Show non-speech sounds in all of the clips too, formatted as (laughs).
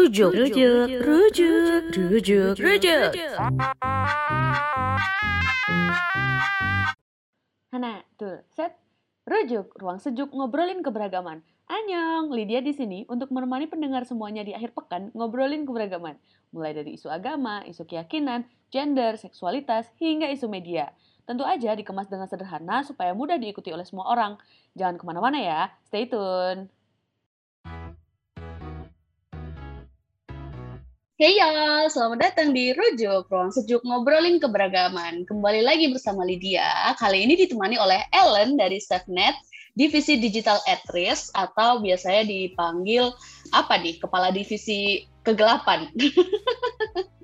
Rujuk, rujuk, rujuk, rujuk, rujuk. Hana, tuh, set. Rujuk, ruang sejuk ngobrolin keberagaman. Anyong, Lydia di sini untuk menemani pendengar semuanya di akhir pekan ngobrolin keberagaman. Mulai dari isu agama, isu keyakinan, gender, seksualitas, hingga isu media. Tentu aja dikemas dengan sederhana supaya mudah diikuti oleh semua orang. Jangan ke mana-mana ya, stay tune. Hey ya, selamat datang di Rujuk, ruang sejuk ngobrolin keberagaman. Kembali lagi bersama Lydia. Kali ini ditemani oleh Ellen dari SafeNet, Divisi Digital at Risk, atau biasanya dipanggil apa nih, Kepala Divisi Kegelapan. (laughs)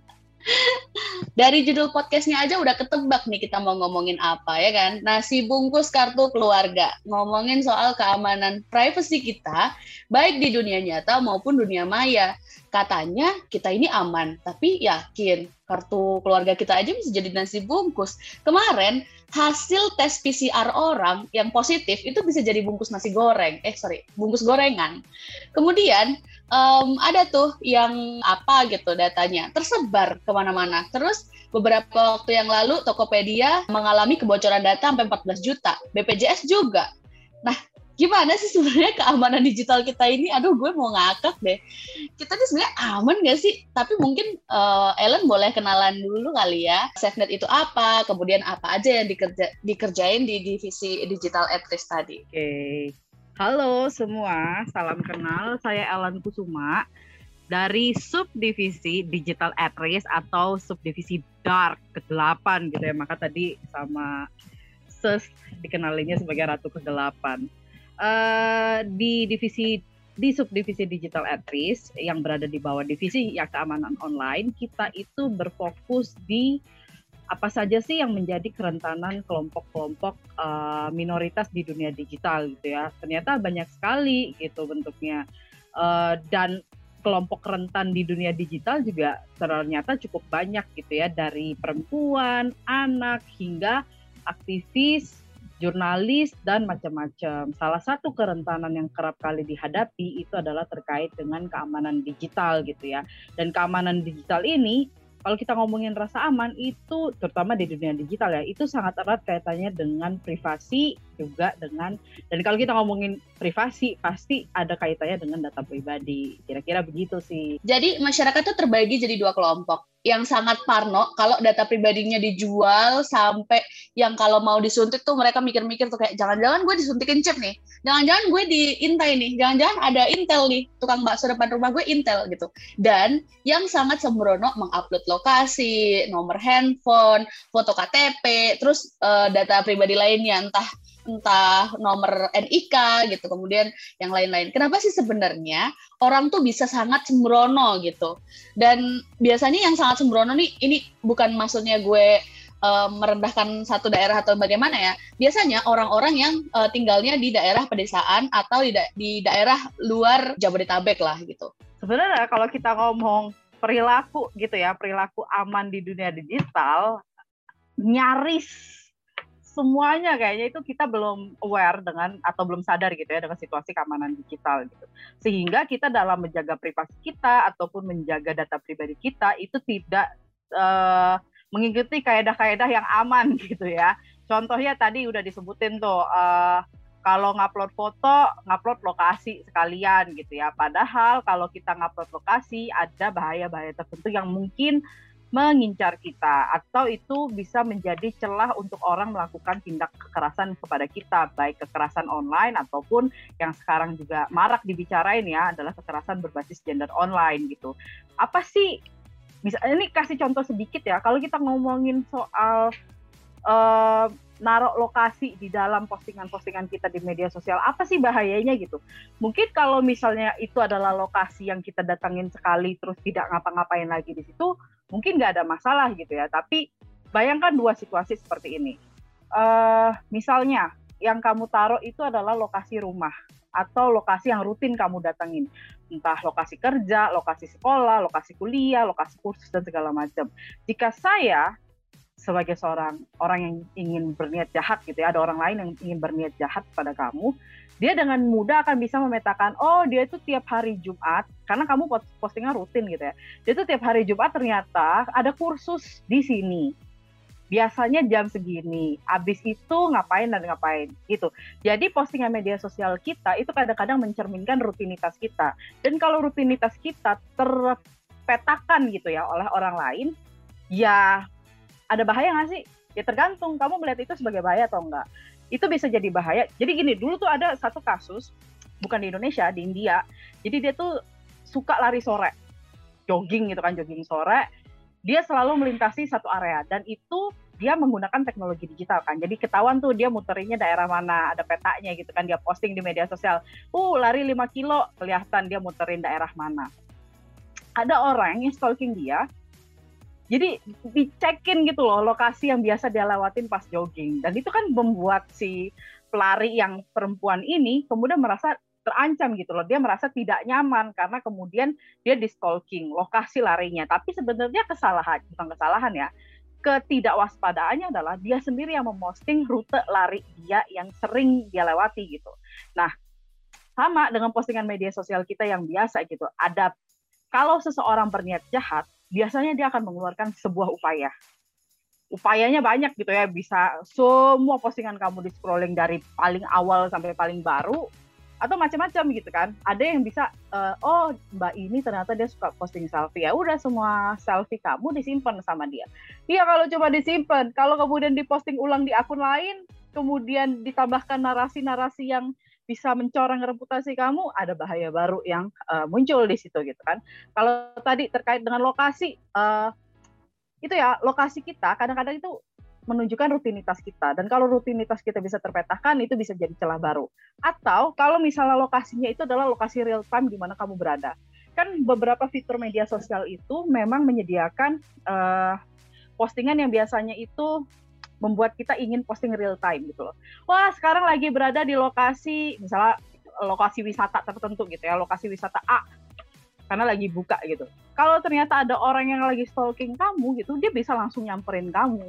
Dari judul podcastnya aja udah ketebak nih kita mau ngomongin apa ya kan. Nasi bungkus kartu keluarga. Ngomongin soal keamanan privasi kita, baik di dunia nyata maupun dunia maya. Katanya kita ini aman, tapi yakin kartu keluarga kita aja bisa jadi nasi bungkus. Kemarin hasil tes PCR orang yang positif itu bisa jadi bungkus nasi goreng. Eh sorry, bungkus gorengan. Kemudian um, ada tuh yang apa gitu datanya tersebar ke mana-mana. Terus beberapa waktu yang lalu Tokopedia mengalami kebocoran data sampai 14 juta. BPJS juga. Nah, gimana sih sebenarnya keamanan digital kita ini? Aduh, gue mau ngakak deh. Kita ini sebenarnya aman gak sih? Tapi mungkin uh, Ellen boleh kenalan dulu kali ya. SafeNet itu apa? Kemudian apa aja yang dikerja, dikerjain di divisi digital at risk tadi? Oke. Okay. Halo semua, salam kenal. Saya Ellen Kusuma dari subdivisi Digital at Risk atau subdivisi Dark kegelapan gitu ya. Maka tadi sama Ses dikenalinya sebagai Ratu Kegelapan. Uh, di divisi di subdivisi Digital at Risk yang berada di bawah divisi ya keamanan online, kita itu berfokus di apa saja sih yang menjadi kerentanan kelompok-kelompok uh, minoritas di dunia digital gitu ya ternyata banyak sekali gitu bentuknya uh, dan kelompok rentan di dunia digital juga ternyata cukup banyak gitu ya dari perempuan, anak hingga aktivis, jurnalis dan macam-macam. Salah satu kerentanan yang kerap kali dihadapi itu adalah terkait dengan keamanan digital gitu ya. Dan keamanan digital ini kalau kita ngomongin rasa aman itu terutama di dunia digital ya itu sangat erat kaitannya dengan privasi juga dengan dan kalau kita ngomongin privasi pasti ada kaitannya dengan data pribadi. Kira-kira begitu sih. Jadi masyarakat itu terbagi jadi dua kelompok. Yang sangat parno kalau data pribadinya dijual sampai yang kalau mau disuntik tuh mereka mikir-mikir tuh kayak jangan-jangan gue disuntikin chip nih. Jangan-jangan gue diintai nih. Jangan-jangan ada intel nih. Tukang bakso depan rumah gue intel gitu. Dan yang sangat sembrono mengupload lokasi nomor handphone foto KTP terus uh, data pribadi lainnya. Entah entah nomor NIK gitu kemudian yang lain-lain. Kenapa sih sebenarnya orang tuh bisa sangat sembrono gitu? Dan biasanya yang sangat sembrono nih ini bukan maksudnya gue uh, merendahkan satu daerah atau bagaimana ya. Biasanya orang-orang yang uh, tinggalnya di daerah pedesaan atau di, da di daerah luar Jabodetabek lah gitu. Sebenarnya kalau kita ngomong perilaku gitu ya perilaku aman di dunia digital nyaris semuanya kayaknya itu kita belum aware dengan atau belum sadar gitu ya dengan situasi keamanan digital gitu. Sehingga kita dalam menjaga privasi kita ataupun menjaga data pribadi kita itu tidak uh, mengikuti kaedah-kaedah yang aman (laughs) gitu ya. Contohnya tadi udah disebutin tuh uh, kalau ngupload foto, ngupload lokasi sekalian gitu ya. Padahal kalau kita ngupload lokasi ada bahaya-bahaya tertentu yang mungkin mengincar kita atau itu bisa menjadi celah untuk orang melakukan tindak kekerasan kepada kita baik kekerasan online ataupun yang sekarang juga marak dibicarain ya adalah kekerasan berbasis gender online gitu. Apa sih misalnya ini kasih contoh sedikit ya kalau kita ngomongin soal uh, naruh lokasi di dalam postingan-postingan kita di media sosial apa sih bahayanya gitu mungkin kalau misalnya itu adalah lokasi yang kita datangin sekali terus tidak ngapa-ngapain lagi di situ mungkin nggak ada masalah gitu ya. Tapi bayangkan dua situasi seperti ini. Uh, misalnya yang kamu taruh itu adalah lokasi rumah atau lokasi yang rutin kamu datangin. Entah lokasi kerja, lokasi sekolah, lokasi kuliah, lokasi kursus, dan segala macam. Jika saya sebagai seorang orang yang ingin berniat jahat gitu ya, ada orang lain yang ingin berniat jahat pada kamu, dia dengan mudah akan bisa memetakan, oh dia itu tiap hari Jumat, karena kamu postingan rutin gitu ya, dia itu tiap hari Jumat ternyata ada kursus di sini. Biasanya jam segini, abis itu ngapain dan ngapain gitu. Jadi postingan media sosial kita itu kadang-kadang mencerminkan rutinitas kita. Dan kalau rutinitas kita terpetakan gitu ya oleh orang lain, ya ada bahaya nggak sih? Ya tergantung kamu melihat itu sebagai bahaya atau enggak. Itu bisa jadi bahaya. Jadi gini, dulu tuh ada satu kasus, bukan di Indonesia, di India. Jadi dia tuh suka lari sore, jogging gitu kan, jogging sore. Dia selalu melintasi satu area dan itu dia menggunakan teknologi digital kan. Jadi ketahuan tuh dia muterinnya daerah mana, ada petanya gitu kan. Dia posting di media sosial, uh lari 5 kilo, kelihatan dia muterin daerah mana. Ada orang yang stalking dia, jadi dicekin gitu loh lokasi yang biasa dia lewatin pas jogging. Dan itu kan membuat si pelari yang perempuan ini kemudian merasa terancam gitu loh. Dia merasa tidak nyaman karena kemudian dia di stalking lokasi larinya. Tapi sebenarnya kesalahan bukan kesalahan ya ketidakwaspadaannya adalah dia sendiri yang memposting rute lari dia yang sering dia lewati gitu. Nah sama dengan postingan media sosial kita yang biasa gitu. Ada kalau seseorang berniat jahat biasanya dia akan mengeluarkan sebuah upaya. Upayanya banyak gitu ya, bisa semua postingan kamu di scrolling dari paling awal sampai paling baru, atau macam-macam gitu kan. Ada yang bisa, uh, oh mbak ini ternyata dia suka posting selfie, ya udah semua selfie kamu disimpan sama dia. Iya kalau coba disimpan, kalau kemudian diposting ulang di akun lain, kemudian ditambahkan narasi-narasi yang bisa mencoreng reputasi kamu, ada bahaya baru yang uh, muncul di situ gitu kan. Kalau tadi terkait dengan lokasi, uh, itu ya lokasi kita kadang-kadang itu menunjukkan rutinitas kita dan kalau rutinitas kita bisa terpetakan itu bisa jadi celah baru. Atau kalau misalnya lokasinya itu adalah lokasi real time di mana kamu berada. Kan beberapa fitur media sosial itu memang menyediakan uh, postingan yang biasanya itu membuat kita ingin posting real time gitu loh. Wah, sekarang lagi berada di lokasi misalnya lokasi wisata tertentu gitu ya, lokasi wisata A karena lagi buka gitu. Kalau ternyata ada orang yang lagi stalking kamu gitu, dia bisa langsung nyamperin kamu.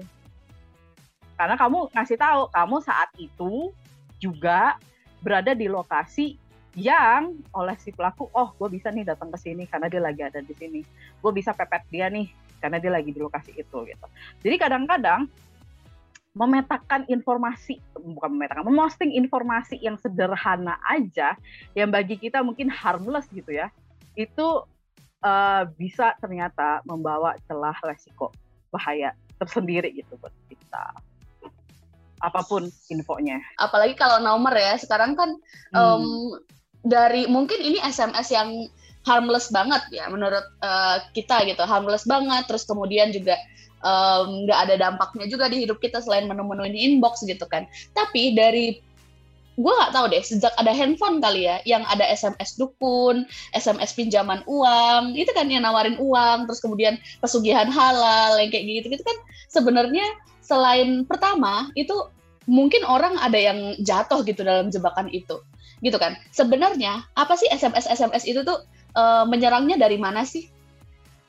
Karena kamu ngasih tahu kamu saat itu juga berada di lokasi yang oleh si pelaku, oh gue bisa nih datang ke sini karena dia lagi ada di sini. Gue bisa pepet dia nih karena dia lagi di lokasi itu gitu. Jadi kadang-kadang memetakan informasi bukan memetakan memosting informasi yang sederhana aja yang bagi kita mungkin harmless gitu ya itu uh, bisa ternyata membawa celah resiko bahaya tersendiri gitu buat kita apa pun infonya apalagi kalau nomor ya sekarang kan hmm. um, dari mungkin ini SMS yang harmless banget ya menurut uh, kita gitu harmless banget terus kemudian juga nggak um, ada dampaknya juga di hidup kita selain menu-menu di inbox gitu kan. Tapi dari gue nggak tahu deh sejak ada handphone kali ya yang ada SMS dukun, SMS pinjaman uang, itu kan yang nawarin uang, terus kemudian pesugihan halal yang kayak gitu gitu kan sebenarnya selain pertama itu mungkin orang ada yang jatuh gitu dalam jebakan itu gitu kan. Sebenarnya apa sih SMS SMS itu tuh uh, menyerangnya dari mana sih?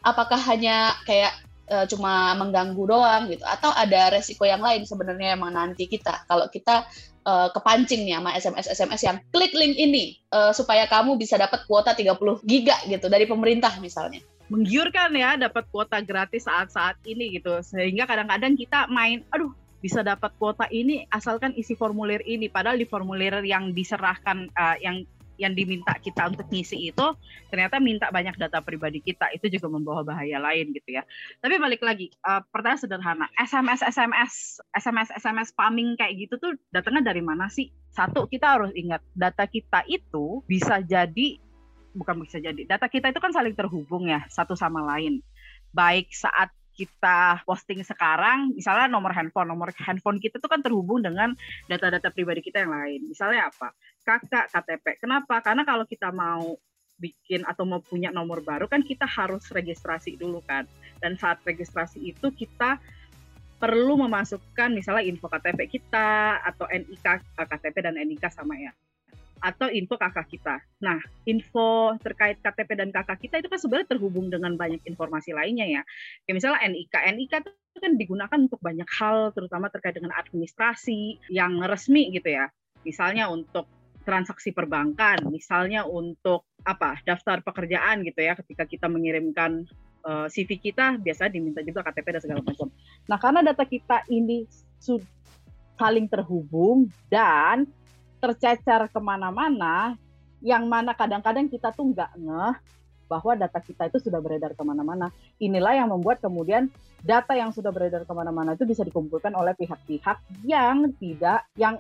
Apakah hanya kayak uh, cuma mengganggu doang gitu. Atau ada resiko yang lain sebenarnya yang menanti kita. Kalau kita uh, kepancing nih sama SMS SMS yang klik link ini uh, supaya kamu bisa dapat kuota 30 giga gitu dari pemerintah misalnya. Menggiurkan ya dapat kuota gratis saat-saat ini gitu. Sehingga kadang-kadang kita main aduh bisa dapat kuota ini asalkan isi formulir ini. Padahal di formulir yang diserahkan uh, yang yang diminta kita untuk ngisi itu ternyata minta banyak data pribadi kita itu juga membawa bahaya lain gitu ya. Tapi balik lagi uh, pertanyaan sederhana, SMS SMS SMS SMS spamming kayak gitu tuh datangnya dari mana sih? Satu kita harus ingat data kita itu bisa jadi bukan bisa jadi data kita itu kan saling terhubung ya satu sama lain. Baik saat kita posting sekarang, misalnya nomor handphone, nomor handphone kita tuh kan terhubung dengan data-data pribadi kita yang lain. Misalnya apa? Kakak KTP. Kenapa? Karena kalau kita mau bikin atau mau punya nomor baru kan kita harus registrasi dulu kan. Dan saat registrasi itu kita perlu memasukkan misalnya info KTP kita atau NIK KTP dan NIK sama ya atau info kakak kita. Nah, info terkait KTP dan kakak kita itu kan sebenarnya terhubung dengan banyak informasi lainnya ya. Kayak misalnya NIK. NIK itu kan digunakan untuk banyak hal, terutama terkait dengan administrasi yang resmi gitu ya. Misalnya untuk transaksi perbankan, misalnya untuk apa daftar pekerjaan gitu ya, ketika kita mengirimkan uh, eh, CV kita biasa diminta juga KTP dan segala macam. Nah karena data kita ini saling terhubung dan tercecer ke mana-mana, yang mana kadang-kadang kita tuh nggak ngeh bahwa data kita itu sudah beredar ke mana-mana. Inilah yang membuat kemudian data yang sudah beredar ke mana-mana itu bisa dikumpulkan oleh pihak-pihak yang tidak, yang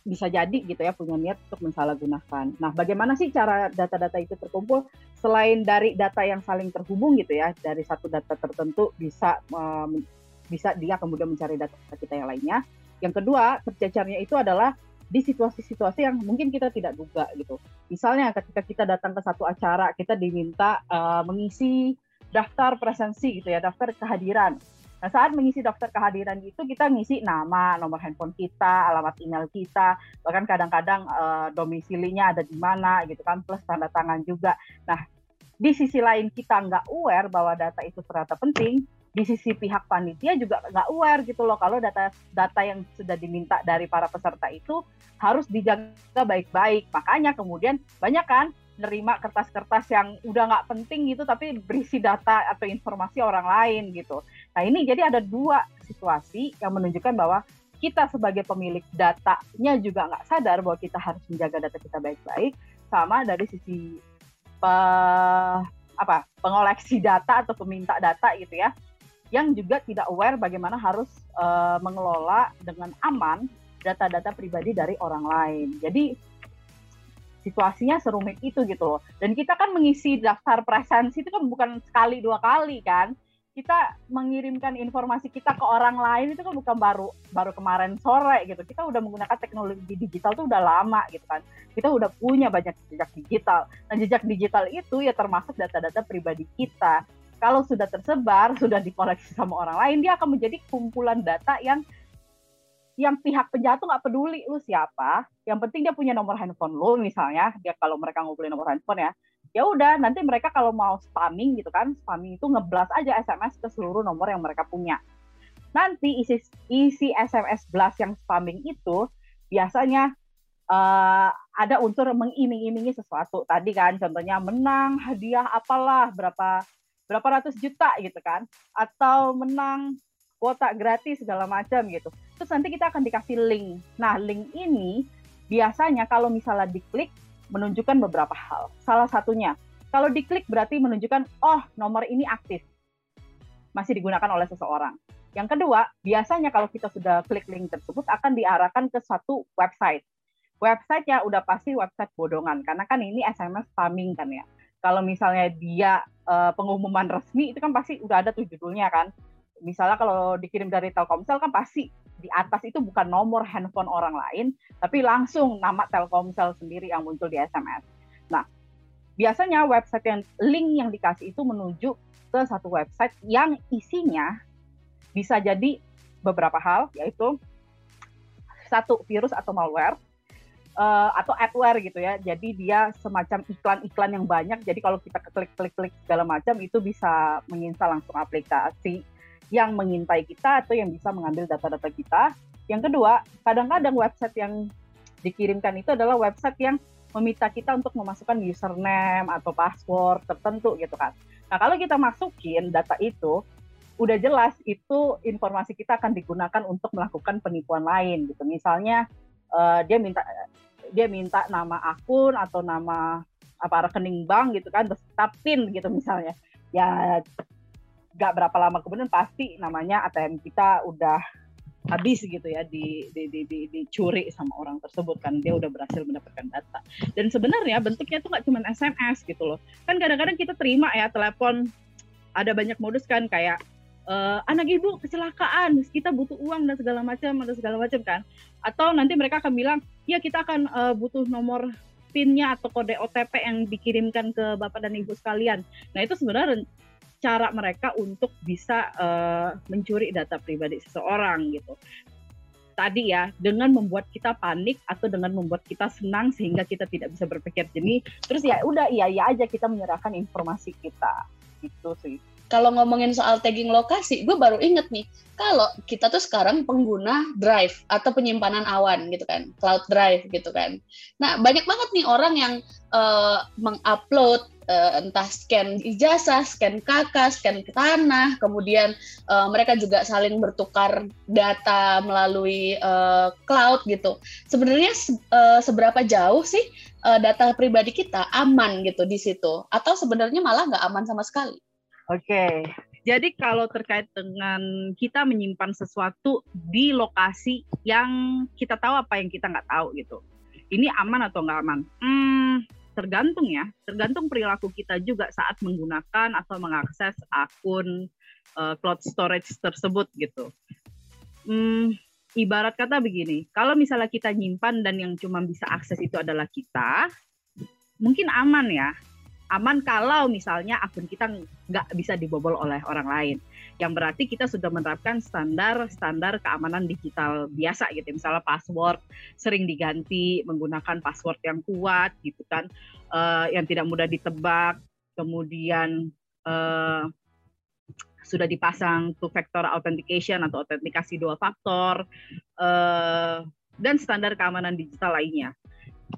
bisa jadi gitu ya punya niat untuk mensalahgunakan. Nah, bagaimana sih cara data-data itu terkumpul selain dari data yang saling terhubung gitu ya dari satu data tertentu bisa um, bisa dia kemudian mencari data kita yang lainnya. Yang kedua, tercecernya itu adalah di situasi-situasi yang mungkin kita tidak duga gitu. Misalnya ketika kita datang ke satu acara, kita diminta uh, mengisi daftar presensi gitu ya, daftar kehadiran. Nah, saat mengisi daftar kehadiran itu kita ngisi nama, nomor handphone kita, alamat email kita, bahkan kadang-kadang uh, domisilinya ada di mana gitu kan, plus tanda tangan juga. Nah, di sisi lain kita nggak aware bahwa data itu ternyata penting, di sisi pihak panitia juga nggak aware gitu loh kalau data data yang sudah diminta dari para peserta itu harus dijaga baik-baik makanya kemudian banyak kan nerima kertas-kertas yang udah nggak penting gitu tapi berisi data atau informasi orang lain gitu nah ini jadi ada dua situasi yang menunjukkan bahwa kita sebagai pemilik datanya juga nggak sadar bahwa kita harus menjaga data kita baik-baik sama dari sisi pe, apa pengoleksi data atau peminta data gitu ya yang juga tidak aware bagaimana harus uh, mengelola dengan aman data-data pribadi dari orang lain. Jadi situasinya serumit itu gitu loh. Dan kita kan mengisi daftar presensi itu kan bukan sekali dua kali kan. Kita mengirimkan informasi kita ke orang lain itu kan bukan baru baru kemarin sore gitu. Kita udah menggunakan teknologi digital tuh udah lama gitu kan. Kita udah punya banyak jejak digital. Dan jejak digital itu ya termasuk data-data pribadi kita kalau sudah tersebar, (laughs) sudah dikoleksi sama orang lain, dia akan menjadi kumpulan data yang yang pihak penjahat tuh nggak peduli lu siapa, yang penting dia punya nomor handphone lu misalnya, dia kalau mereka ngumpulin nomor handphone ya, ya udah nanti mereka kalau mau spamming gitu kan, spamming itu ngeblas aja SMS ke seluruh nomor yang mereka punya. Nanti isi isi SMS blast yang spamming itu biasanya uh, ada unsur mengiming-imingi sesuatu. Tadi kan contohnya menang hadiah apalah berapa berapa ratus juta gitu kan atau menang kuota gratis segala macam gitu terus nanti kita akan dikasih link nah link ini biasanya kalau misalnya diklik menunjukkan beberapa hal. Salah satunya kalau diklik berarti menunjukkan oh nomor ini aktif. Masih digunakan oleh seseorang. Yang kedua biasanya kalau kita sudah klik link tersebut akan diarahkan ke satu website. Website ya udah pasti website bodongan karena kan ini SMS spamming kan ya. Kalau misalnya dia uh, pengumuman resmi itu kan pasti udah ada tuh judulnya kan. Misalnya kalau dikirim dari Telkomsel kan pasti di atas itu bukan nomor handphone orang lain, tapi langsung nama Telkomsel sendiri yang muncul di SMS. Nah, biasanya website yang link yang dikasih itu menuju ke satu website yang isinya bisa jadi beberapa hal, yaitu satu virus atau malware, uh, atau adware gitu ya. Jadi dia semacam iklan-iklan yang banyak. Jadi kalau kita klik-klik-klik segala macam itu bisa menginstal langsung aplikasi yang mengintai kita atau yang bisa mengambil data-data kita. Yang kedua, kadang-kadang website yang dikirimkan itu adalah website yang meminta kita untuk memasukkan username atau password tertentu gitu kan. Nah kalau kita masukin data itu, udah jelas itu informasi kita akan digunakan untuk melakukan penipuan lain gitu. Misalnya uh, dia minta dia minta nama akun atau nama apa rekening bank gitu kan beserta PIN gitu misalnya ya nggak berapa lama kemudian pasti namanya ATM kita udah habis gitu ya di, di, di, di, dicuri sama orang tersebut kan dia udah berhasil mendapatkan data dan sebenarnya bentuknya tuh nggak cuma SMS gitu loh kan kadang-kadang kita terima ya telepon ada banyak modus kan kayak uh, anak ibu kecelakaan, kita butuh uang dan segala macam dan segala macam kan. Atau nanti mereka akan bilang, ya kita akan uh, butuh nomor PIN-nya atau kode OTP yang dikirimkan ke Bapak dan Ibu sekalian. Nah, itu sebenarnya cara mereka untuk bisa uh, mencuri data pribadi seseorang gitu. Tadi ya, dengan membuat kita panik atau dengan membuat kita senang sehingga kita tidak bisa berpikir jernih, terus ya udah iya iya aja kita menyerahkan informasi kita. Itu sih. kalau ngomongin soal tagging lokasi, gue baru inget nih, kalau kita tuh sekarang pengguna Drive atau penyimpanan awan gitu kan, Cloud Drive gitu kan. Nah, banyak banget nih orang yang uh, mengupload uh, entah scan ijazah, scan kakak, scan tanah, kemudian uh, mereka juga saling bertukar data melalui uh, cloud gitu. Sebenarnya uh, seberapa jauh sih uh, data pribadi kita aman gitu di situ, atau sebenarnya malah nggak aman sama sekali? Oke, jadi kalau terkait dengan kita menyimpan sesuatu di lokasi yang kita tahu apa yang kita nggak tahu gitu, ini aman atau nggak aman? Hmm, tergantung ya, tergantung perilaku kita juga saat menggunakan atau mengakses akun uh, cloud storage tersebut gitu. Hmm, ibarat kata begini, kalau misalnya kita nyimpan dan yang cuma bisa akses itu adalah kita, mungkin aman ya, aman kalau misalnya akun kita nggak bisa dibobol oleh orang lain. Yang berarti kita sudah menerapkan standar standar keamanan digital biasa gitu. Misalnya password sering diganti menggunakan password yang kuat gitu kan, uh, yang tidak mudah ditebak. Kemudian uh, sudah dipasang two factor authentication atau autentikasi dua faktor uh, dan standar keamanan digital lainnya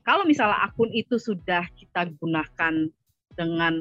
kalau misalnya akun itu sudah kita gunakan dengan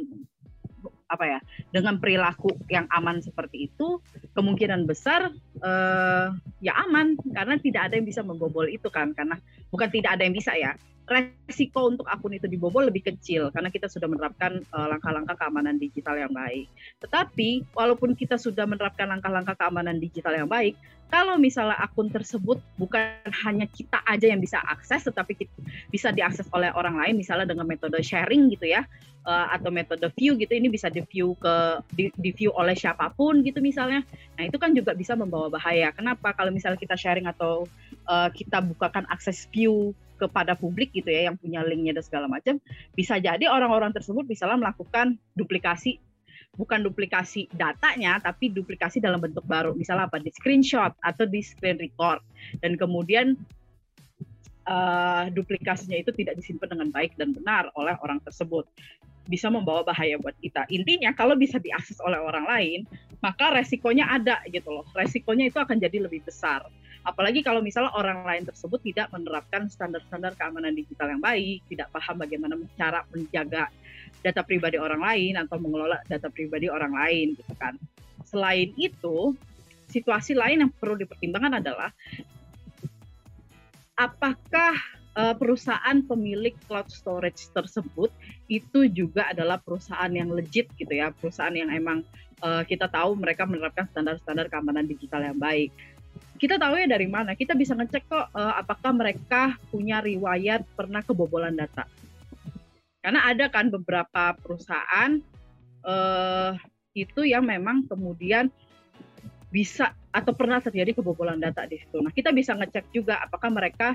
apa ya dengan perilaku yang aman seperti itu kemungkinan besar uh, ya aman. Karena tidak ada yang bisa membobol itu kan karena bukan tidak ada yang bisa ya resiko untuk akun itu dibobol lebih kecil karena kita sudah menerapkan eh, langkah-langkah keamanan digital yang baik. Tetapi walaupun kita sudah menerapkan langkah-langkah keamanan digital yang baik, kalau misalnya akun tersebut bukan hanya kita aja yang bisa akses, tetapi kita bisa diakses oleh orang lain, misalnya dengan metode sharing gitu ya, uh, atau metode view gitu, ini bisa di view ke di, di view oleh siapa pun gitu misalnya. Nah itu kan juga bisa membawa bahaya. Kenapa? Kalau misalnya kita sharing atau uh, kita bukakan akses view kepada publik gitu ya yang punya linknya dan segala macam bisa jadi orang-orang tersebut misalnya melakukan duplikasi bukan duplikasi datanya tapi duplikasi dalam bentuk baru. Misalnya apa? Di screenshot atau di screen record. Dan kemudian uh, duplikasinya itu tidak disimpan dengan baik dan benar oleh orang tersebut bisa membawa bahaya buat kita. Intinya kalau bisa diakses oleh orang lain, maka resikonya ada gitu loh. Resikonya itu akan jadi lebih besar. Apalagi kalau misalnya orang lain tersebut tidak menerapkan standar-standar keamanan digital yang baik, tidak paham bagaimana cara menjaga data pribadi orang lain atau mengelola data pribadi orang lain gitu kan. Selain itu, situasi lain yang perlu dipertimbangkan adalah apakah uh, perusahaan pemilik cloud storage tersebut itu juga adalah perusahaan yang legit gitu ya, perusahaan yang emang uh, kita tahu mereka menerapkan standar-standar keamanan digital yang baik kita tahu ya dari mana. Kita bisa ngecek kok uh, apakah mereka punya riwayat pernah kebobolan data. Karena ada kan beberapa perusahaan uh, itu yang memang kemudian bisa atau pernah terjadi kebobolan data di situ. Nah, kita bisa ngecek juga apakah mereka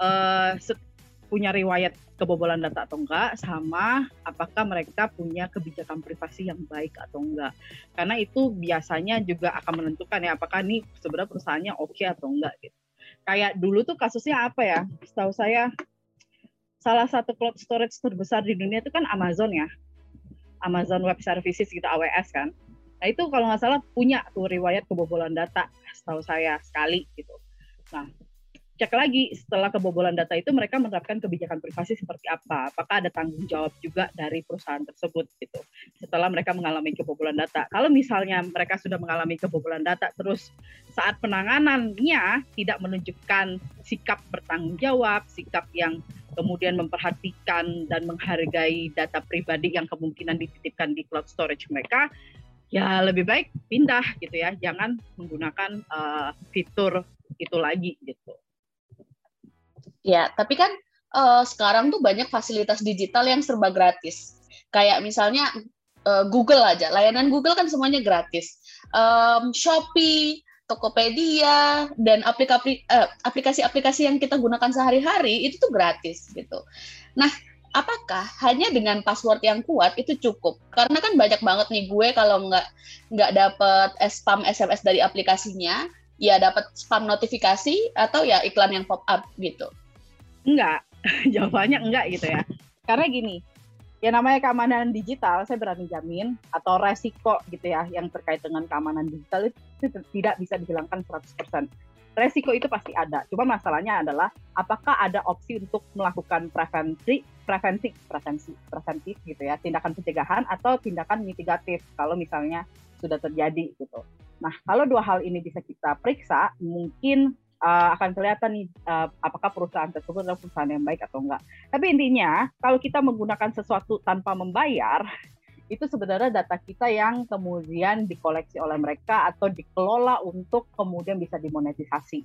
uh, punya riwayat kebobolan data atau enggak sama apakah mereka punya kebijakan privasi yang baik atau enggak. Karena itu biasanya juga akan menentukan ya apakah ini sebenarnya perusahaannya oke okay atau enggak gitu. Kayak dulu tuh kasusnya apa ya? Setahu saya salah satu cloud storage terbesar di dunia itu kan Amazon ya. Amazon Web Services gitu AWS kan. Nah itu kalau nggak salah punya tuh riwayat kebobolan data setahu saya sekali gitu. Nah cek lagi setelah kebobolan data itu mereka menerapkan kebijakan privasi seperti apa? Apakah ada tanggung jawab juga dari perusahaan tersebut gitu? Setelah mereka mengalami kebobolan data. Kalau misalnya mereka sudah mengalami kebobolan data terus saat penanganannya tidak menunjukkan sikap bertanggung jawab sikap yang kemudian memperhatikan dan menghargai data pribadi yang kemungkinan dititipkan di cloud storage mereka ya lebih baik pindah gitu ya. Jangan menggunakan uh, fitur itu lagi gitu Ya, tapi kan uh, sekarang tuh banyak fasilitas digital yang serba gratis. Kayak misalnya uh, Google aja, layanan Google kan semuanya gratis. Um, Shopee, Tokopedia, dan eh, aplikasi-aplikasi yang kita gunakan sehari-hari itu tuh gratis gitu. Nah, apakah hanya dengan password yang kuat itu cukup? Karena kan banyak banget nih gue kalau nggak nggak dapat spam SMS dari aplikasinya, ya dapat spam notifikasi atau ya iklan yang pop up gitu. Enggak, (laughs) jawabannya enggak gitu ya. Karena gini, ya namanya keamanan digital, saya berani jamin atau resiko gitu ya yang terkait dengan keamanan digital itu tidak bisa dihilangkan 100%. Resiko itu pasti ada. Cuma masalahnya adalah apakah ada opsi untuk melakukan prevensi, prevensi, prevensi, preventif gitu ya, tindakan pencegahan atau tindakan mitigatif kalau misalnya sudah terjadi gitu. Nah, kalau dua hal ini bisa kita periksa, mungkin uh, akan kelihatan nih uh, apakah perusahaan tersebut adalah perusahaan yang baik atau enggak. Tapi intinya kalau kita menggunakan sesuatu tanpa membayar (laughs) itu sebenarnya data kita yang kemudian dikoleksi oleh mereka atau dikelola untuk kemudian bisa dimonetisasi.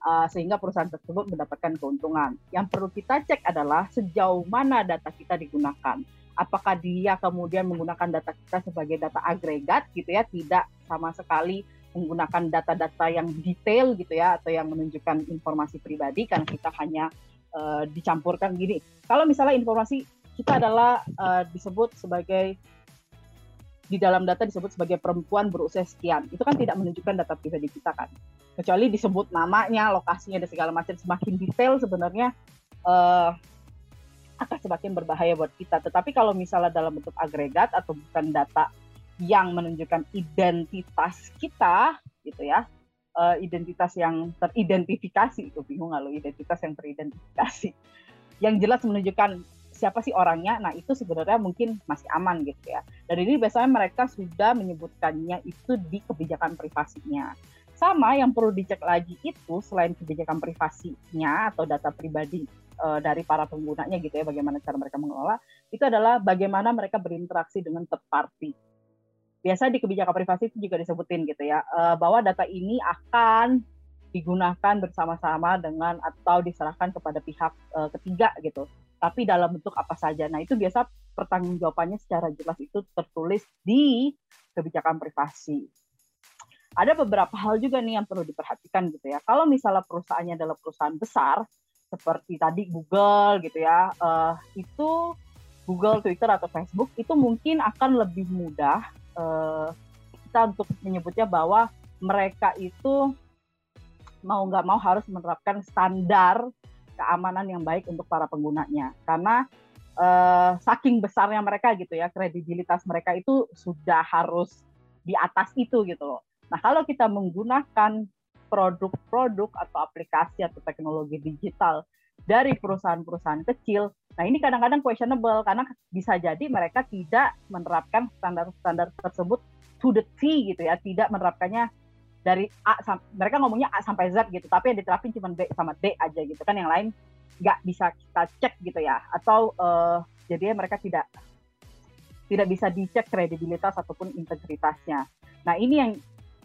Uh, sehingga perusahaan tersebut mendapatkan keuntungan. Yang perlu kita cek adalah sejauh mana data kita digunakan. Apakah dia kemudian menggunakan data kita sebagai data agregat gitu ya, tidak sama sekali menggunakan data-data yang detail gitu ya atau yang menunjukkan informasi pribadi karena kita hanya uh, dicampurkan gini. Kalau misalnya informasi kita adalah uh, disebut sebagai di dalam data disebut sebagai perempuan berusia sekian, itu kan tidak menunjukkan data pribadi kita kan. Kecuali disebut namanya, lokasinya dan segala macam semakin detail sebenarnya uh, akan semakin berbahaya buat kita. Tetapi kalau misalnya dalam bentuk agregat atau bukan data yang menunjukkan identitas kita gitu ya. Uh, identitas yang teridentifikasi itu bingung lo identitas yang teridentifikasi. Yang jelas menunjukkan siapa sih orangnya nah itu sebenarnya mungkin masih aman gitu ya. Dan ini biasanya mereka sudah menyebutkannya itu di kebijakan privasinya. Sama yang perlu dicek lagi itu selain kebijakan privasinya atau data pribadi uh, dari para penggunanya gitu ya bagaimana cara mereka mengelola itu adalah bagaimana mereka berinteraksi dengan third party biasa di kebijakan privasi itu juga disebutin gitu ya uh, bahwa data ini akan digunakan bersama-sama dengan atau diserahkan kepada pihak uh, ketiga gitu. Tapi dalam bentuk apa saja. Nah, itu biasa pertanggungjawabannya secara jelas itu tertulis di kebijakan privasi. Ada beberapa hal juga nih yang perlu diperhatikan gitu ya. Kalau misalnya perusahaannya adalah perusahaan besar seperti tadi Google gitu ya, uh, itu Google, Twitter atau Facebook itu mungkin akan lebih mudah uh, kita untuk menyebutnya bahwa mereka itu mau nggak mau harus menerapkan standar keamanan yang baik untuk para penggunanya karena uh, saking besarnya mereka gitu ya kredibilitas mereka itu sudah harus di atas itu gitu loh. Nah kalau kita menggunakan produk-produk atau aplikasi atau teknologi digital dari perusahaan-perusahaan kecil. Nah ini kadang-kadang questionable karena bisa jadi mereka tidak menerapkan standar-standar tersebut to the T gitu ya, tidak menerapkannya dari A mereka ngomongnya A sampai Z gitu, tapi yang diterapin cuma B sama D aja gitu kan yang lain nggak bisa kita cek gitu ya, atau uh, jadinya mereka tidak tidak bisa dicek kredibilitas ataupun integritasnya. Nah ini yang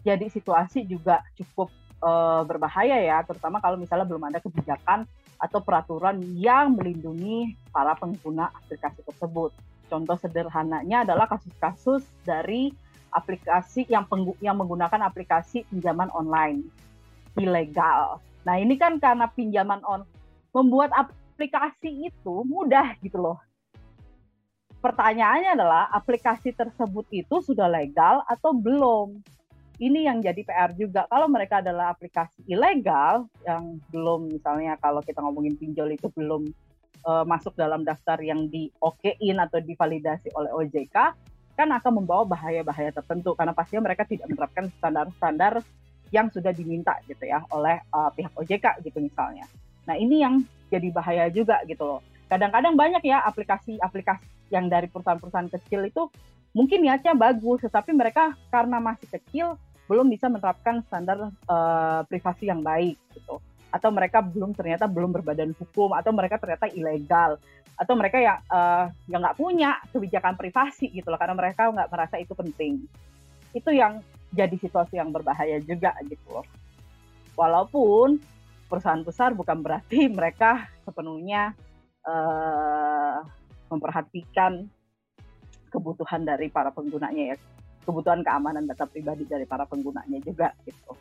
jadi situasi juga cukup uh, berbahaya ya, terutama kalau misalnya belum ada kebijakan atau peraturan yang melindungi para pengguna aplikasi tersebut. Contoh sederhananya adalah kasus-kasus dari aplikasi yang penggu yang menggunakan aplikasi pinjaman online ilegal. Nah, ini kan karena pinjaman on membuat aplikasi itu mudah gitu loh. Pertanyaannya adalah aplikasi tersebut itu sudah legal atau belum? Ini yang jadi PR juga. Kalau mereka adalah aplikasi ilegal yang belum misalnya kalau kita ngomongin pinjol itu belum uh, masuk dalam daftar yang di okein atau divalidasi oleh OJK, kan akan membawa bahaya-bahaya tertentu karena pastinya mereka tidak menerapkan standar-standar yang sudah diminta gitu ya oleh uh, pihak OJK gitu misalnya. Nah ini yang jadi bahaya juga gitu loh. Kadang-kadang banyak ya aplikasi-aplikasi yang dari perusahaan-perusahaan kecil itu mungkin niatnya bagus, tetapi mereka karena masih kecil belum bisa menerapkan standar uh, privasi yang baik gitu. Atau mereka belum ternyata belum berbadan hukum atau mereka ternyata ilegal. Atau mereka yang uh, yang nggak punya kebijakan privasi gitu loh karena mereka nggak merasa itu penting. Itu yang jadi situasi yang berbahaya juga gitu loh. Walaupun perusahaan besar bukan berarti (laughs) mereka sepenuhnya uh, memperhatikan kebutuhan dari para penggunanya ya kebutuhan keamanan data pribadi dari para penggunanya juga gitu.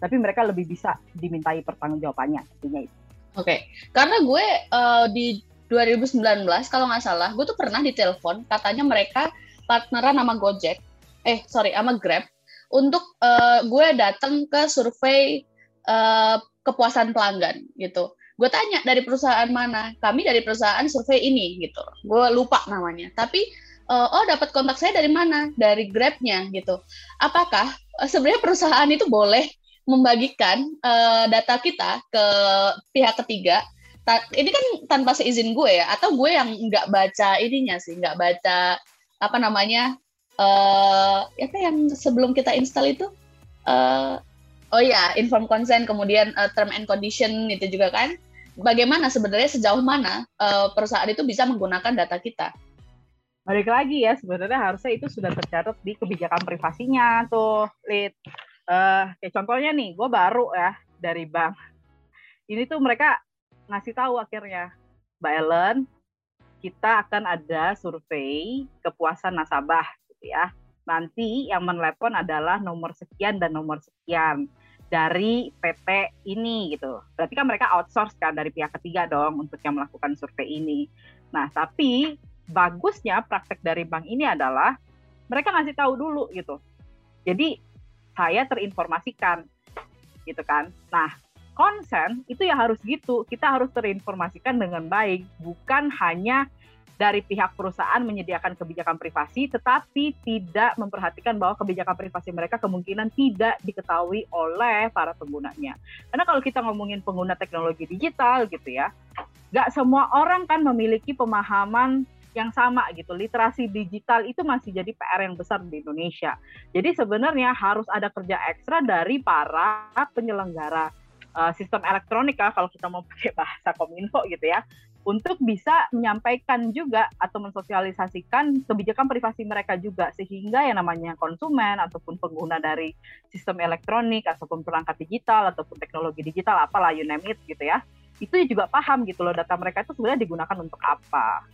Tapi mereka lebih bisa dimintai pertanggungjawabannya intinya itu. Oke, okay. karena gue uh, di 2019 kalau nggak salah, gue tuh pernah ditelepon katanya mereka partneran sama Gojek, eh sorry sama Grab untuk uh, gue datang ke survei uh, kepuasan pelanggan gitu. gue tanya dari perusahaan mana kami dari perusahaan survei ini gitu gue lupa namanya tapi uh, oh dapat kontak saya dari mana? Dari grabnya gitu. Apakah uh, sebenarnya perusahaan itu boleh membagikan uh, data kita ke pihak ketiga? Ta ini kan tanpa seizin gue ya? Atau gue yang nggak baca ininya sih nggak baca apa namanya uh, apa yang sebelum kita install itu? Uh, oh ya inform consent kemudian uh, term and condition itu juga kan? Bagaimana sebenarnya sejauh mana uh, perusahaan itu bisa menggunakan data kita? Balik lagi ya, sebenarnya harusnya itu sudah tercatat di kebijakan privasinya tuh, Lid. Uh, kayak contohnya nih, gue baru ya dari bank. Ini tuh mereka ngasih tahu akhirnya, Mbak Ellen, kita akan ada survei kepuasan nasabah, gitu ya. Nanti yang menelepon adalah nomor sekian dan nomor sekian dari PT ini gitu. Berarti kan mereka outsource kan dari pihak ketiga dong untuk yang melakukan survei ini. Nah, tapi bagusnya praktek dari bank ini adalah mereka ngasih tahu dulu gitu. Jadi saya terinformasikan gitu kan. Nah, konsen itu ya harus gitu. Kita harus terinformasikan dengan baik, bukan hanya dari pihak perusahaan menyediakan kebijakan privasi, tetapi tidak memperhatikan bahwa kebijakan privasi mereka kemungkinan tidak diketahui oleh para penggunanya. Karena kalau kita ngomongin pengguna teknologi digital gitu ya, nggak semua orang kan memiliki pemahaman yang sama gitu. Literasi digital itu masih jadi PR yang besar di Indonesia. Jadi sebenarnya harus ada kerja ekstra dari para penyelenggara uh, sistem elektronik ya kalau kita mau (laughs) pakai bahasa kominfo gitu ya untuk bisa menyampaikan juga atau mensosialisasikan kebijakan privasi mereka juga sehingga yang namanya konsumen ataupun pengguna dari sistem elektronik ataupun perangkat digital ataupun teknologi digital apalah you name it gitu ya itu juga paham gitu loh data mereka itu sebenarnya digunakan untuk apa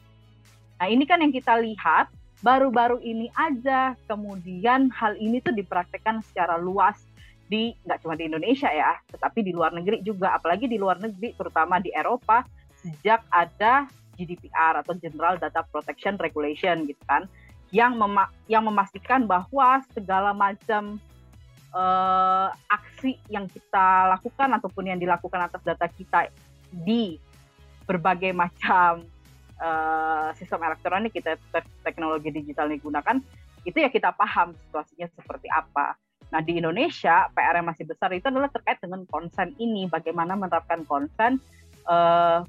nah ini kan yang kita lihat baru-baru ini aja kemudian hal ini tuh dipraktekkan secara luas di nggak cuma di Indonesia ya, tetapi di luar negeri juga, apalagi di luar negeri, terutama di Eropa, sejak ada GDPR atau General Data Protection Regulation gitu kan, yang mema yang memastikan bahwa segala macam uh, aksi yang kita lakukan ataupun yang dilakukan atas data kita di berbagai macam uh, sistem elektronik kita teknologi digital digunakan itu ya kita paham situasinya seperti apa Nah di Indonesia PR yang masih besar itu adalah terkait dengan konsen ini, bagaimana menerapkan konsen, uh,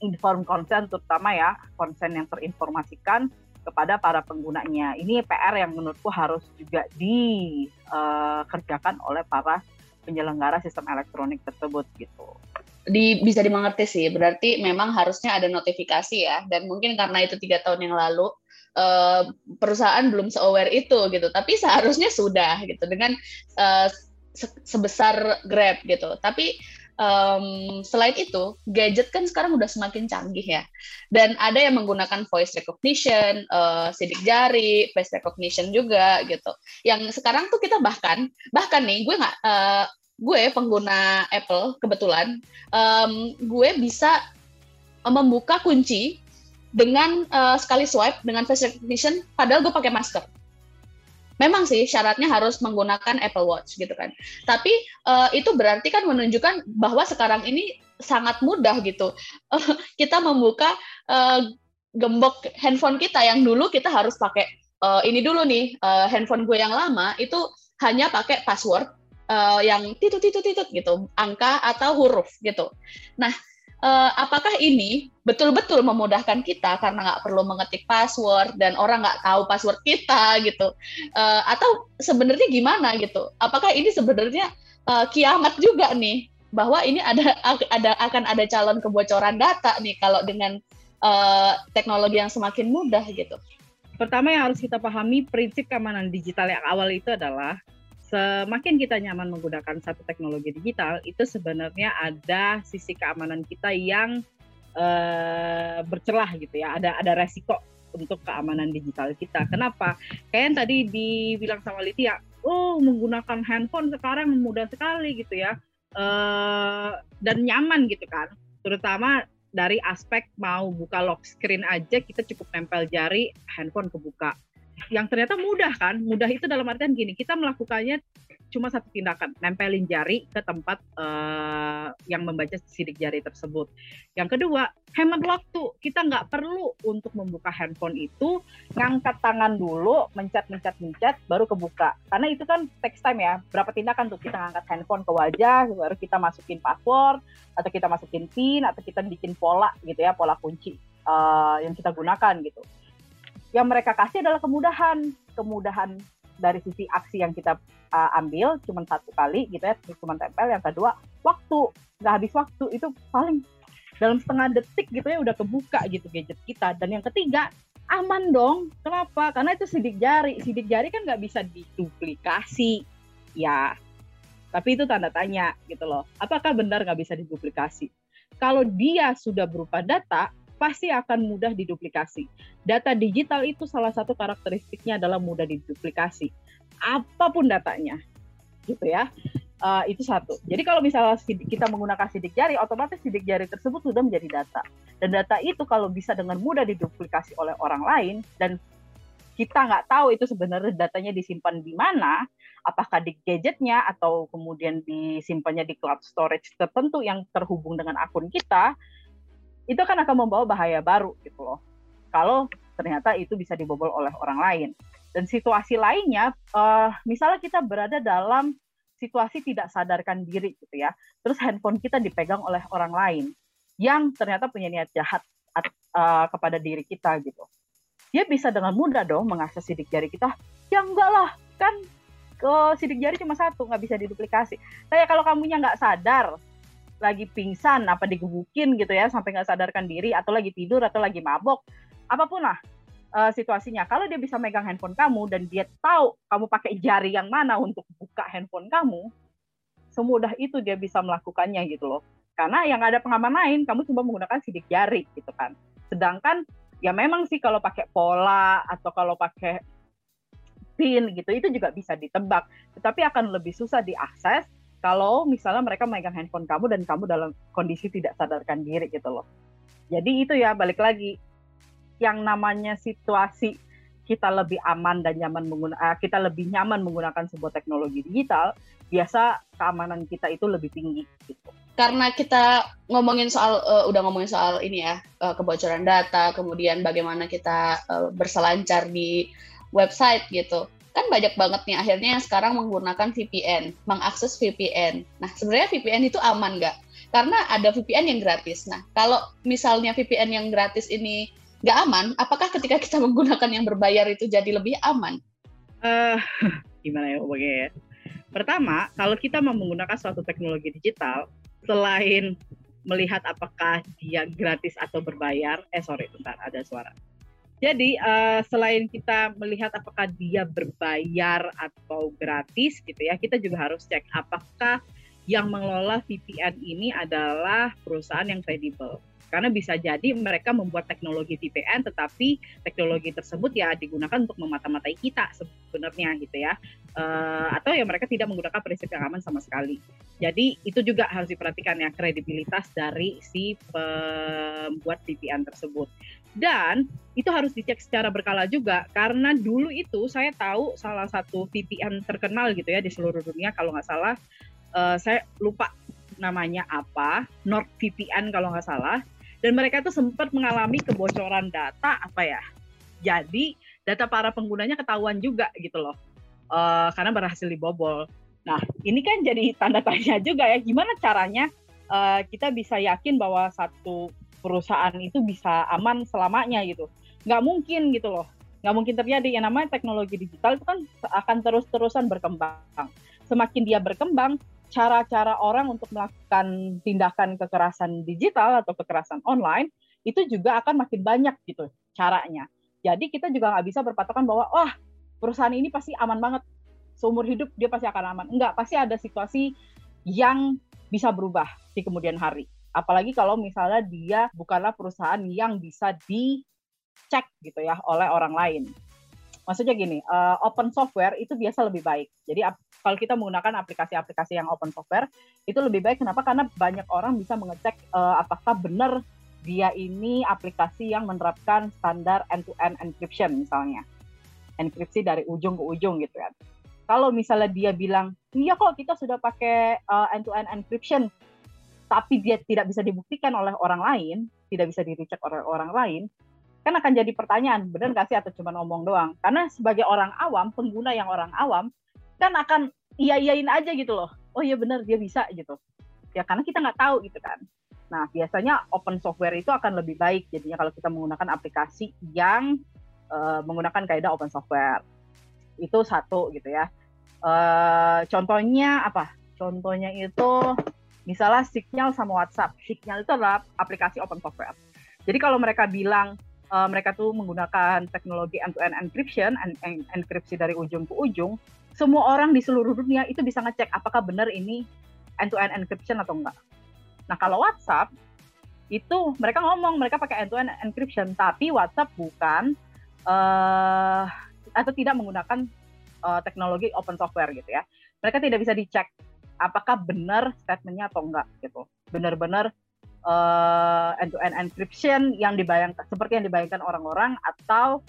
inform konsen terutama ya konsen yang terinformasikan kepada para penggunanya. Ini PR yang menurutku harus juga dikerjakan uh, oleh para penyelenggara sistem elektronik tersebut gitu. Di, bisa dimengerti sih, berarti memang harusnya ada notifikasi ya, dan mungkin karena itu tiga tahun yang lalu uh, perusahaan belum se-aware itu gitu. Tapi seharusnya sudah gitu. Dengan uh, sebesar Grab gitu. Tapi um, selain itu gadget kan sekarang udah semakin canggih ya. Dan ada yang menggunakan voice recognition uh, sidik jari face recognition juga gitu. Yang sekarang tuh kita bahkan bahkan nih gue nggak uh, gue pengguna Apple kebetulan um, gue bisa membuka kunci dengan uh, sekali swipe dengan face recognition padahal gue pakai masker. Memang sih syaratnya harus menggunakan Apple Watch gitu kan. Tapi uh, itu berarti kan menunjukkan bahwa sekarang ini sangat mudah gitu. Uh, kita membuka uh, gembok handphone kita yang dulu kita harus pakai uh, ini dulu nih uh, handphone gue yang lama itu hanya pakai password uh, yang titut titut titut gitu angka atau huruf gitu. Nah uh, apakah ini betul-betul memudahkan kita karena nggak perlu mengetik password dan orang nggak tahu password kita gitu? Uh, atau sebenarnya gimana gitu? Apakah ini sebenarnya uh, kiamat juga nih bahwa ini ada ada akan ada calon kebocoran data nih kalau dengan uh, teknologi yang semakin mudah gitu? Pertama yang harus kita pahami prinsip keamanan digital yang awal itu adalah semakin kita nyaman menggunakan satu teknologi digital, itu sebenarnya ada sisi keamanan kita yang uh, bercelah gitu ya. Ada ada resiko untuk keamanan digital kita. Kenapa? Kayak yang tadi dibilang sama Liti ya, oh menggunakan handphone sekarang mudah sekali gitu ya, uh, dan nyaman gitu kan. Terutama dari aspek mau buka lock screen aja kita cukup nempel jari handphone kebuka yang ternyata mudah kan mudah itu dalam artian gini kita melakukannya cuma satu tindakan, nempelin jari ke tempat uh, yang membaca sidik jari tersebut. Yang kedua, hemat waktu. Kita nggak perlu untuk membuka handphone itu ngangkat tangan dulu, mencet, mencet, mencet, baru kebuka. Karena itu kan text time ya. Berapa tindakan tuh kita ngangkat handphone ke wajah, baru kita masukin password, atau kita masukin pin, atau kita bikin pola gitu ya, pola kunci uh, yang kita gunakan gitu. Yang mereka kasih adalah kemudahan, kemudahan dari sisi aksi yang kita uh, ambil cuma satu kali gitu ya cuma tempel yang kedua waktu. Nggak habis waktu itu paling dalam setengah detik gitu ya udah kebuka gitu gadget kita. Dan yang ketiga aman dong. Kenapa? Karena itu sidik jari. Sidik jari kan nggak bisa diduplikasi. Ya tapi itu tanda tanya gitu loh. Apakah benar nggak bisa diduplikasi? Kalau dia sudah berupa data pasti akan mudah diduplikasi. Data digital itu salah satu karakteristiknya adalah mudah diduplikasi. Apa pun datanya, gitu ya. Uh, itu satu. Jadi kalau misalnya kita menggunakan sidik jari, otomatis sidik jari tersebut sudah menjadi data. Dan data itu kalau bisa dengan mudah diduplikasi oleh orang lain dan kita nggak tahu itu sebenarnya datanya disimpan di mana, apakah di gadgetnya atau kemudian disimpannya di cloud storage tertentu yang terhubung dengan akun kita, itu kan akan membawa bahaya baru gitu loh. Kalau ternyata itu bisa dibobol oleh orang lain. Dan situasi lainnya, uh, misalnya kita berada dalam situasi tidak sadarkan diri gitu ya, terus handphone kita dipegang oleh orang lain yang ternyata punya niat jahat uh, kepada diri kita gitu. Dia bisa dengan mudah dong mengakses sidik jari kita. Ya enggak lah, kan ke sidik jari cuma satu, nggak bisa diduplikasi. Kayak kalau kamunya nggak sadar, lagi pingsan apa digebukin gitu ya sampai nggak sadarkan diri atau lagi tidur atau lagi mabok apa pun lah uh, situasinya. Kalau dia bisa megang handphone kamu dan dia tahu kamu pakai jari yang mana untuk buka handphone kamu semudah itu dia bisa melakukannya gitu loh. Karena yang ada pengaman lain kamu cuma menggunakan sidik jari gitu kan. Sedangkan ya memang sih kalau pakai pola atau kalau pakai pin gitu itu juga bisa ditebak. Tetapi akan lebih susah diakses kalau misalnya mereka megang handphone kamu dan kamu dalam kondisi tidak sadarkan diri gitu loh. Jadi itu ya balik lagi yang namanya situasi kita lebih aman dan nyaman menggunakan eh, kita lebih nyaman menggunakan sebuah teknologi digital, biasa keamanan kita itu lebih tinggi gitu. Karena kita ngomongin soal uh, udah ngomongin soal ini ya, uh, kebocoran data, kemudian bagaimana kita uh, berselancar di website gitu kan banyak banget nih akhirnya sekarang menggunakan VPN, mengakses VPN. Nah, sebenarnya VPN itu aman nggak? Karena ada VPN yang gratis. Nah, kalau misalnya VPN yang gratis ini nggak aman, apakah ketika kita (laughs) menggunakan yang berbayar itu jadi lebih aman? Uh, (laughs) gimana ya ngomongnya ya? Pertama, kalau kita mau menggunakan suatu teknologi digital, selain melihat apakah dia gratis atau berbayar, eh sorry, bentar, ada suara jadi uh, selain kita melihat apakah dia berbayar atau gratis gitu ya, kita juga harus cek apakah yang mengelola VPN ini adalah perusahaan yang kredibel. Karena bisa jadi mereka membuat teknologi VPN, tetapi teknologi tersebut ya digunakan untuk memata-matai kita sebenarnya gitu ya. Uh, atau ya mereka tidak menggunakan prinsip yang aman sama sekali. Jadi itu juga harus diperhatikan ya kredibilitas dari si pembuat VPN tersebut. Dan itu harus dicek secara berkala juga karena dulu itu saya tahu salah satu VPN terkenal gitu ya di seluruh dunia kalau nggak salah uh, saya lupa namanya apa NordVPN kalau nggak salah. Dan mereka tuh sempat mengalami kebocoran data apa ya jadi data para penggunanya ketahuan juga gitu loh uh, karena berhasil dibobol. Nah ini kan jadi tanda tanya juga ya gimana caranya uh, kita bisa yakin bahwa satu perusahaan itu bisa aman selamanya gitu nggak mungkin gitu loh nggak mungkin terjadi yang namanya teknologi digital itu kan akan terus-terusan berkembang semakin dia berkembang cara-cara orang untuk melakukan tindakan kekerasan digital atau kekerasan online itu juga akan makin banyak gitu caranya. Jadi kita juga nggak bisa berpatokan bahwa wah perusahaan ini pasti aman banget seumur hidup dia pasti akan aman. Enggak, pasti ada situasi yang bisa berubah di kemudian hari. Apalagi kalau misalnya dia bukanlah perusahaan yang bisa dicek gitu ya oleh orang lain maksudnya gini, uh, open software itu biasa lebih baik. Jadi kalau kita menggunakan aplikasi-aplikasi yang open software itu lebih baik. Kenapa? Karena banyak orang bisa mengecek uh, apakah benar dia ini aplikasi yang menerapkan standar end-to-end encryption misalnya. enkripsi dari ujung ke ujung gitu kan. Kalau misalnya dia bilang, iya kok kita sudah pakai uh, end-to-end encryption, tapi dia tidak bisa dibuktikan oleh orang lain, tidak bisa di-recheck oleh orang lain, kan akan jadi pertanyaan, benar nggak sih atau cuma ngomong doang? Karena sebagai orang awam, pengguna yang orang awam, kan akan iya-iyain aja gitu loh. Oh iya benar, dia bisa gitu. Ya karena kita nggak tahu gitu kan. Nah, biasanya open software itu akan lebih baik jadinya kalau kita menggunakan aplikasi yang uh, menggunakan kaidah open software. Itu satu gitu ya. Uh, contohnya apa? Contohnya itu misalnya Signal sama WhatsApp. Signal itu adalah aplikasi open software. Jadi kalau mereka bilang uh, mereka tuh menggunakan teknologi end-to-end encryption, en en enkripsi dari ujung ke ujung, semua orang di seluruh dunia itu bisa ngecek apakah benar ini end-to-end encryption atau enggak. Nah kalau WhatsApp itu mereka ngomong mereka pakai end-to-end encryption, tapi WhatsApp bukan uh, atau tidak menggunakan uh, teknologi open software gitu ya. Mereka tidak bisa dicek apakah benar statementnya atau enggak gitu. Benar-benar uh, end-to-end encryption yang dibayangkan seperti yang dibayangkan orang-orang atau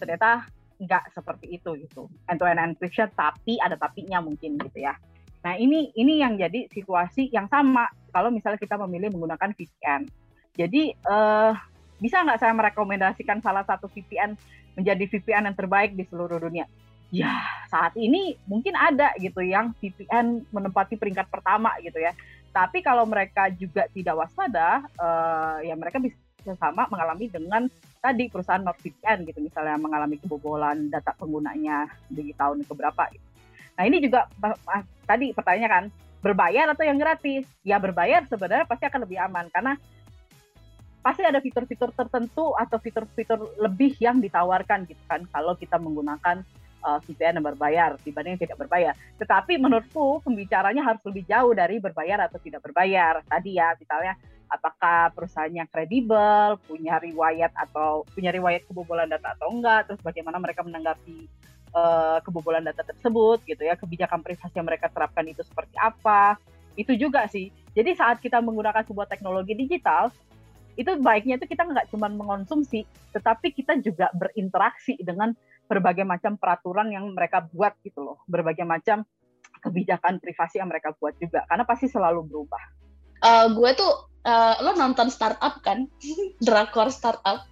ternyata enggak seperti itu gitu. End-to-end encryption tapi ada tapinya mungkin gitu ya. Nah ini ini yang jadi situasi yang sama kalau misalnya kita memilih menggunakan VPN. Jadi uh, bisa nggak saya merekomendasikan salah satu VPN menjadi VPN yang terbaik di seluruh dunia? Ya saat ini mungkin ada gitu yang VPN menempati peringkat pertama gitu ya. Tapi kalau mereka juga tidak waspada, uh, ya mereka bisa sama mengalami dengan tadi perusahaan NordVPN gitu misalnya mengalami kebobolan data penggunanya di tahun keberapa gitu. Nah ini juga tadi pertanyaannya kan berbayar atau yang gratis? Ya berbayar sebenarnya pasti akan lebih aman karena pasti ada fitur-fitur tertentu atau fitur-fitur lebih yang ditawarkan gitu kan kalau kita menggunakan uh, eh, VPN yang berbayar dibanding tidak berbayar. Tetapi menurutku pembicaranya harus lebih jauh dari berbayar atau tidak berbayar. Tadi ya, misalnya apakah perusahaannya kredibel, punya riwayat atau punya riwayat kebobolan data atau enggak, terus bagaimana mereka menanggapi uh, kebobolan data tersebut gitu ya, kebijakan privasi yang mereka terapkan itu seperti apa. Itu juga sih. Jadi saat kita menggunakan sebuah teknologi digital, itu baiknya itu kita nggak cuma mengonsumsi, tetapi kita juga berinteraksi dengan berbagai macam peraturan yang mereka buat gitu loh, berbagai macam kebijakan privasi yang mereka buat juga, karena pasti selalu berubah. Uh, gue tuh, uh, lo nonton startup kan, (laughs) drakor startup. (laughs)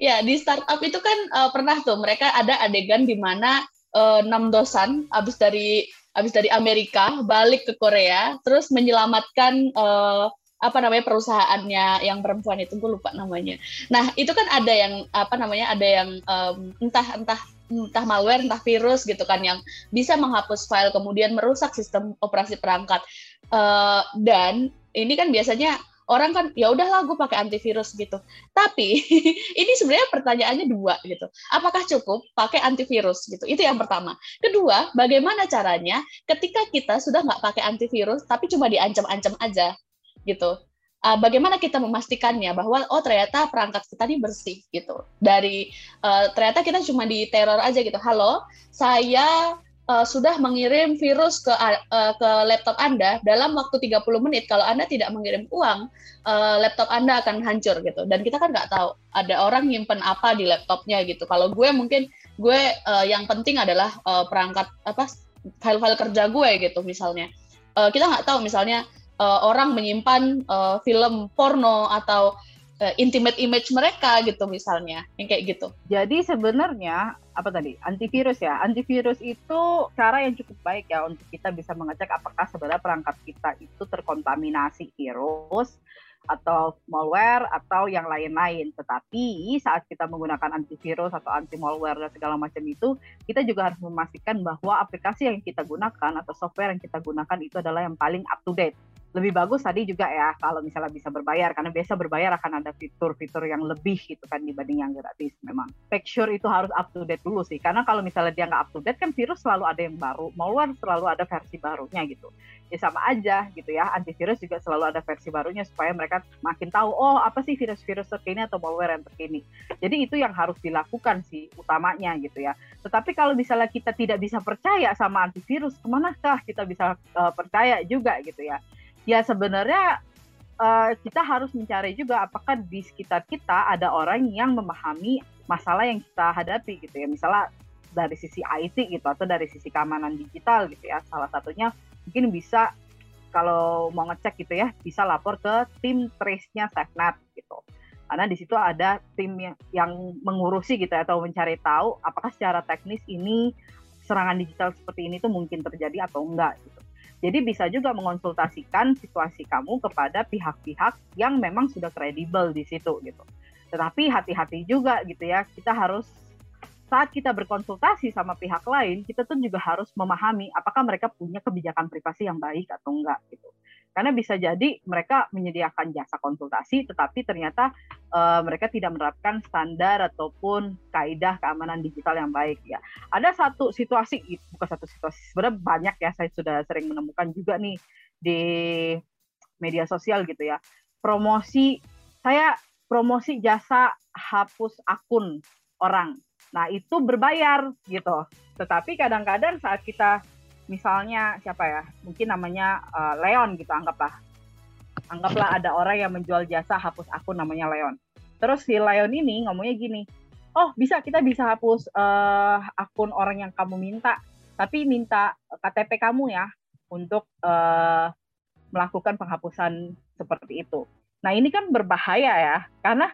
ya di startup itu kan uh, pernah tuh mereka ada adegan di mana enam uh, dosan abis dari abis dari Amerika balik ke Korea terus menyelamatkan uh, apa namanya perusahaannya yang perempuan itu gue lupa namanya. Nah itu kan ada yang apa namanya ada yang um, entah entah entah malware entah virus gitu kan yang bisa menghapus file kemudian merusak sistem operasi perangkat uh, dan ini kan biasanya orang kan ya udahlah gue pakai antivirus gitu. Tapi (laughs) ini sebenarnya pertanyaannya dua gitu. Apakah cukup pakai antivirus gitu? Itu yang pertama. Kedua, bagaimana caranya ketika kita sudah nggak pakai antivirus tapi cuma diancam-ancam aja gitu. Uh, bagaimana kita memastikannya bahwa oh ternyata perangkat kita ini bersih gitu. Dari uh, ternyata kita cuma di teror aja gitu. Halo saya uh, sudah mengirim virus ke uh, ke laptop Anda dalam waktu 30 menit. Kalau Anda tidak mengirim uang uh, laptop Anda akan hancur gitu. Dan kita kan nggak tahu ada orang nyimpen apa di laptopnya gitu. Kalau gue mungkin gue uh, yang penting adalah uh, perangkat apa file-file kerja gue gitu misalnya. Uh, kita nggak tahu misalnya uh, orang menyimpan uh, film porno atau uh, intimate image mereka gitu misalnya yang kayak gitu. Jadi sebenarnya apa tadi antivirus ya antivirus itu cara yang cukup baik ya untuk kita bisa mengecek apakah sebenarnya perangkat kita itu terkontaminasi virus atau malware atau yang lain-lain. Tetapi saat kita menggunakan antivirus atau anti malware dan segala macam itu, kita juga harus memastikan bahwa aplikasi yang kita gunakan atau software yang kita gunakan itu adalah yang paling up to date lebih bagus tadi juga ya kalau misalnya bisa berbayar karena biasa berbayar akan ada fitur-fitur yang lebih gitu kan dibanding yang gratis memang. Make sure itu harus up to date dulu sih karena kalau misalnya dia nggak up to date kan virus selalu ada yang baru, malware selalu ada versi barunya gitu. Ya sama aja gitu ya, antivirus juga selalu ada versi barunya supaya mereka makin tahu oh apa sih virus-virus terkini atau malware yang terkini. Jadi itu yang harus dilakukan sih utamanya gitu ya. Tetapi kalau misalnya kita tidak bisa percaya sama antivirus, ke manakah kita bisa uh, percaya juga gitu ya? Ya sebenarnya uh, kita harus mencari juga apakah di sekitar kita ada orang yang memahami masalah yang kita hadapi gitu ya. Misalnya dari sisi IT gitu atau dari sisi keamanan digital gitu ya. Salah satunya mungkin bisa kalau mau ngecek gitu ya bisa lapor ke tim trace-nya SafeNet gitu. Karena di situ ada tim yang, mengurusi gitu ya, atau mencari tahu apakah secara teknis ini serangan digital seperti ini tuh mungkin terjadi atau enggak gitu. Jadi bisa juga mengonsultasikan situasi kamu kepada pihak-pihak yang memang sudah kredibel di situ gitu. Tetapi hati-hati juga gitu ya, kita harus saat kita berkonsultasi sama pihak lain, kita tuh juga harus memahami apakah mereka punya kebijakan privasi yang baik atau enggak gitu. Karena bisa jadi mereka menyediakan jasa konsultasi, tetapi ternyata uh, mereka tidak menerapkan standar ataupun kaidah keamanan digital yang baik ya. Ada satu situasi, bukan satu situasi, sebenarnya banyak ya, saya sudah sering menemukan juga nih di media sosial gitu ya. Promosi, saya promosi jasa hapus akun orang. Nah itu berbayar gitu. Tetapi kadang-kadang saat kita misalnya siapa ya mungkin namanya uh, Leon gitu anggaplah. Anggaplah ada orang yang menjual jasa hapus akun namanya Leon. Terus si Leon ini ngomongnya gini oh bisa kita bisa hapus uh, akun orang yang kamu minta tapi minta KTP kamu ya untuk uh, melakukan penghapusan seperti itu. Nah ini kan berbahaya ya karena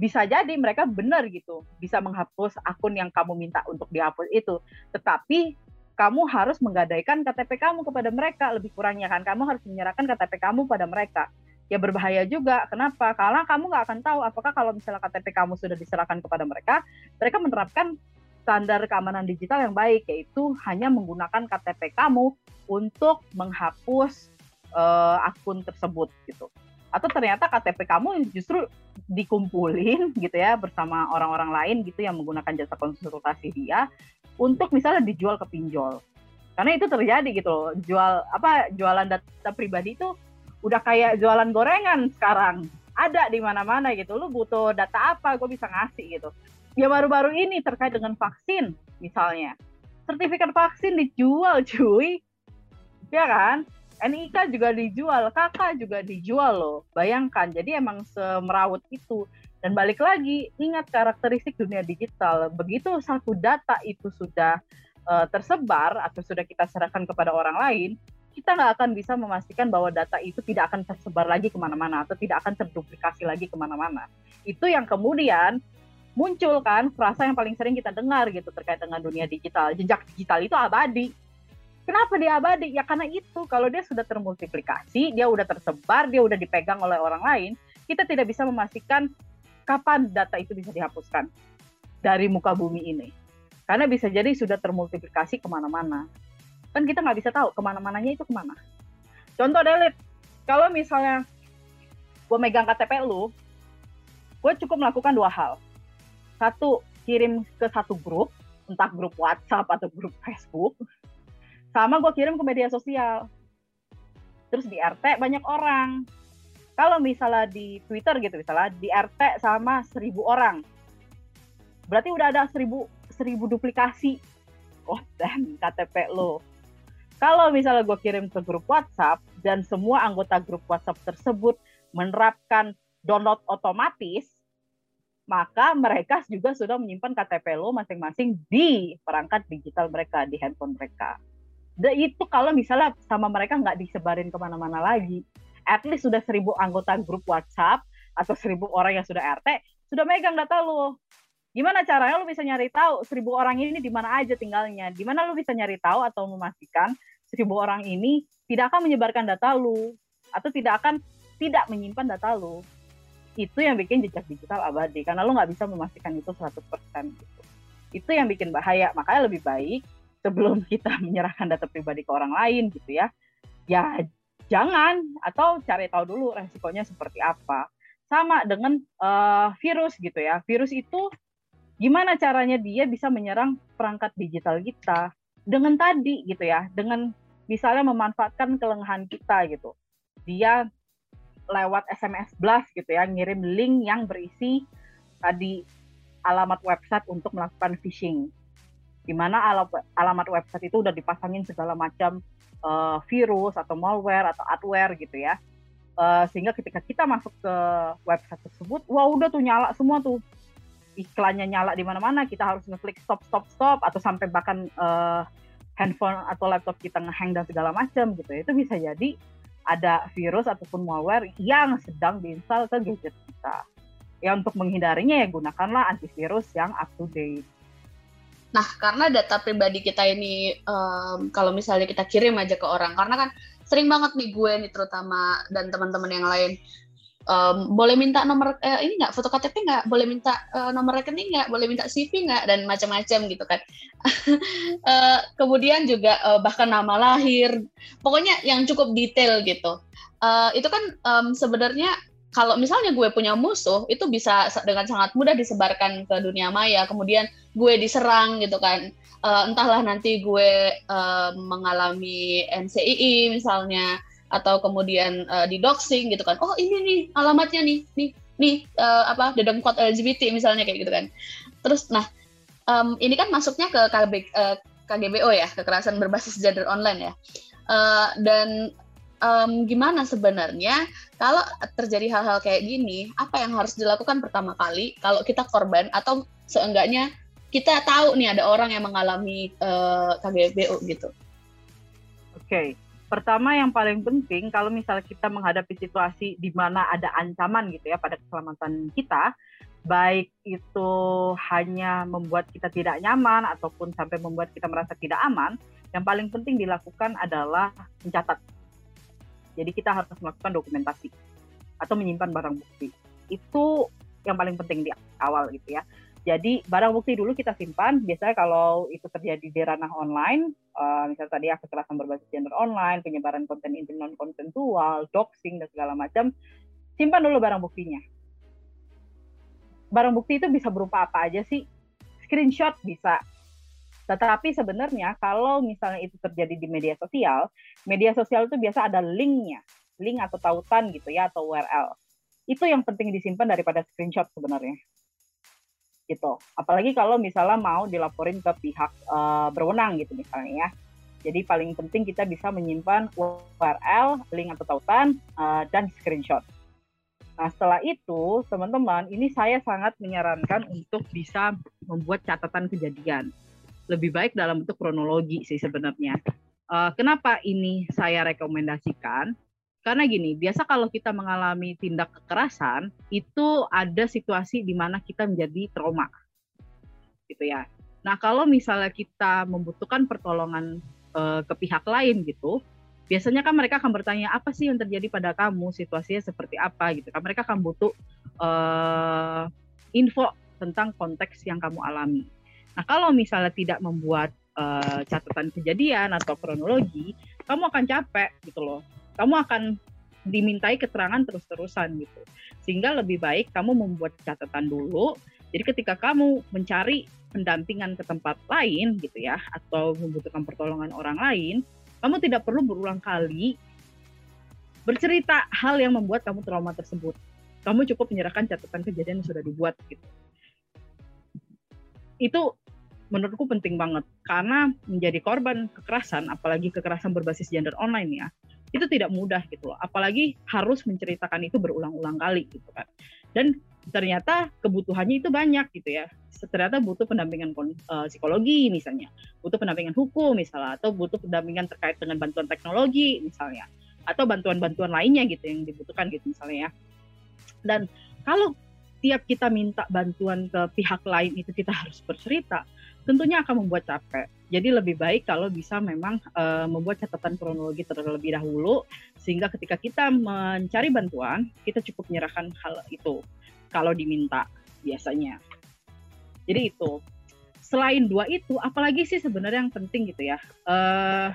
bisa jadi mereka benar gitu bisa menghapus akun yang kamu minta untuk dihapus itu. Tetapi kamu harus menggadaikan KTP kamu kepada mereka lebih kurangnya kan. Kamu harus menyerahkan KTP kamu pada mereka. Ya berbahaya juga. Kenapa? Karena kamu nggak akan tahu apakah kalau misalnya KTP kamu sudah diserahkan kepada mereka mereka menerapkan standar keamanan digital yang baik yaitu hanya menggunakan KTP kamu untuk menghapus uh, akun tersebut gitu atau ternyata KTP kamu justru dikumpulin (laughs) gitu ya bersama orang-orang lain gitu yang menggunakan jasa konsultasi dia untuk misalnya dijual ke pinjol. Karena itu terjadi gitu loh. Jual apa jualan data pribadi itu udah kayak jualan gorengan sekarang. Ada di mana-mana gitu. Lu butuh data apa, gue bisa ngasih gitu. Ya baru-baru ini terkait dengan vaksin misalnya. Sertifikat vaksin dijual (laughs) cuy. Ya kan? NIK juga dijual, kakak juga dijual loh. Bayangkan, jadi emang semerawut itu. Dan balik lagi, ingat karakteristik dunia digital. Begitu satu data itu sudah uh, tersebar atau sudah kita serahkan kepada orang lain, kita nggak akan bisa memastikan bahwa data itu tidak akan tersebar lagi ke mana-mana atau tidak akan terduplikasi lagi ke mana-mana. Itu yang kemudian muncul kan frasa yang paling sering kita dengar gitu terkait dengan dunia digital. Jejak digital itu abadi. Kenapa dia abadi? Ya karena itu kalau dia sudah termultiplikasi, dia udah tersebar, dia udah dipegang oleh orang lain, kita tidak bisa memastikan kapan data itu bisa dihapuskan dari muka bumi ini. Karena bisa jadi sudah termultiplikasi ke mana-mana. Kan kita nggak bisa tahu ke mana-mananya itu ke mana. Contoh delete, kalau misalnya gue megang KTP lu, gue cukup melakukan dua hal. Satu, kirim ke satu grup, entah grup WhatsApp atau grup Facebook, sama gue kirim ke media sosial. Terus di RT banyak orang, kalau misalnya di Twitter gitu misalnya di RT sama seribu orang berarti udah ada seribu seribu duplikasi oh dan KTP lo kalau misalnya gue kirim ke grup WhatsApp dan semua anggota grup WhatsApp tersebut menerapkan download otomatis maka mereka juga sudah menyimpan KTP lo masing-masing di perangkat digital mereka di handphone mereka. Itu kalau misalnya sama mereka nggak disebarin ke mana-mana lagi at least sudah seribu anggota grup WhatsApp atau seribu orang yang sudah RT sudah megang data lu. Gimana caranya lu bisa nyari tahu seribu orang ini di mana aja tinggalnya? Gimana lu bisa nyari tahu atau memastikan seribu orang ini tidak akan menyebarkan data lu atau tidak akan tidak menyimpan data lu? Itu yang bikin jejak digital abadi karena lu nggak bisa memastikan itu 100% gitu. Itu yang bikin bahaya. Makanya lebih baik sebelum (laughs) kita menyerahkan data pribadi ke orang lain gitu ya, ya jangan atau cari tahu dulu resikonya seperti apa. Sama dengan uh, virus gitu ya. Virus itu gimana caranya dia bisa menyerang perangkat digital kita dengan tadi gitu ya, dengan misalnya memanfaatkan kelengahan kita gitu. Dia lewat SMS blast gitu ya, ngirim link yang berisi tadi alamat website untuk melakukan phishing. Di mana alamat website itu udah dipasangin segala macam uh, virus atau malware atau adware gitu ya. Uh, sehingga ketika kita masuk ke website tersebut, wah udah tuh nyala semua tuh iklannya nyala di mana-mana, kita harus ngeklik stop stop stop atau sampai bahkan uh, handphone atau laptop kita ngehang dan segala macam gitu. Itu bisa jadi ada virus ataupun malware yang sedang diinstal ke gadget kita. Ya untuk menghindarinya ya gunakanlah antivirus yang up to date. Nah, karena data pribadi kita ini um, kalau misalnya kita kirim aja ke orang, karena kan sering banget nih gue nih terutama dan teman-teman yang lain um, boleh minta nomor uh, ini nggak? Foto KTP nggak? Boleh minta uh, nomor rekening nggak? Boleh minta CV nggak? Dan macam-macam gitu kan. Uh, (laughs) kemudian juga uh, bahkan nama lahir. Pokoknya yang cukup detail gitu. Uh, itu kan um, sebenarnya kalau misalnya gue punya musuh itu bisa dengan sangat mudah disebarkan ke dunia maya. Kemudian gue diserang gitu kan. Uh, entahlah nanti gue uh, mengalami NCII misalnya atau kemudian uh, di doxing gitu kan. Oh ini nih alamatnya nih nih nih uh, apa dedengkot LGBT misalnya kayak gitu kan. Terus nah um, ini kan masuknya ke KB, uh, KGBO ya kekerasan berbasis gender online ya. Uh, dan um, gimana sebenarnya kalau terjadi hal-hal kayak gini, apa yang harus dilakukan pertama kali kalau kita korban atau seenggaknya kita tahu nih ada orang yang mengalami uh, KGBO gitu. Oke, okay. pertama yang paling penting kalau misalnya kita menghadapi situasi di mana ada ancaman gitu ya pada keselamatan kita, baik itu hanya membuat kita tidak nyaman ataupun sampai membuat kita merasa tidak aman, yang paling penting dilakukan adalah mencatat jadi kita harus melakukan dokumentasi atau menyimpan barang bukti. Itu yang paling penting di awal gitu ya. Jadi barang bukti dulu kita simpan. Biasanya kalau itu terjadi di ranah online, uh, misalnya tadi ya kekerasan berbasis gender online, penyebaran konten intim non konsensual, doxing dan segala macam, simpan dulu barang buktinya. Barang bukti itu bisa berupa apa aja sih? Screenshot bisa, tetapi sebenarnya kalau misalnya itu terjadi di media sosial, media sosial itu biasa ada linknya, link atau tautan gitu ya atau URL. Itu yang penting disimpan daripada screenshot sebenarnya. Gitu. Apalagi kalau misalnya mau dilaporin ke pihak uh, berwenang gitu misalnya ya. Jadi paling penting kita bisa menyimpan URL, link atau tautan, uh, dan screenshot. Nah, setelah itu, teman-teman, ini saya sangat menyarankan untuk bisa membuat catatan kejadian lebih baik dalam bentuk kronologi sih sebenarnya. Uh, kenapa ini saya rekomendasikan? Karena gini, biasa kalau kita mengalami tindak kekerasan, itu ada situasi di mana kita menjadi trauma. Gitu ya. Nah, kalau misalnya kita membutuhkan pertolongan uh, ke pihak lain gitu, biasanya kan mereka akan bertanya apa sih yang terjadi pada kamu, situasinya seperti apa gitu kan. Mereka akan butuh uh, info tentang konteks yang kamu alami. Nah, kalau misalnya tidak membuat uh, catatan kejadian atau kronologi, kamu akan capek gitu loh. Kamu akan dimintai keterangan terus-terusan gitu. Sehingga lebih baik kamu membuat catatan dulu. Jadi ketika kamu mencari pendampingan ke tempat lain gitu ya atau membutuhkan pertolongan orang lain, kamu tidak perlu berulang kali bercerita hal yang membuat kamu trauma tersebut. Kamu cukup menyerahkan catatan kejadian yang sudah dibuat gitu. Itu menurutku penting banget. Karena menjadi korban kekerasan apalagi kekerasan berbasis gender online ya itu tidak mudah gitu loh. Apalagi harus menceritakan itu berulang-ulang kali gitu kan. Dan ternyata kebutuhannya itu banyak gitu ya. Ternyata butuh pendampingan uh, psikologi misalnya. Butuh pendampingan hukum misalnya atau butuh pendampingan terkait dengan bantuan teknologi misalnya. Atau bantuan-bantuan lainnya gitu yang dibutuhkan gitu misalnya ya. Dan kalau tiap kita minta bantuan ke pihak lain itu kita harus bercerita tentunya akan membuat capek. Jadi lebih baik kalau bisa memang uh, membuat catatan kronologi terlebih dahulu sehingga ketika kita mencari bantuan kita cukup menyerahkan hal itu kalau diminta biasanya. Jadi itu. Selain dua itu, apalagi sih sebenarnya yang penting gitu ya. Uh,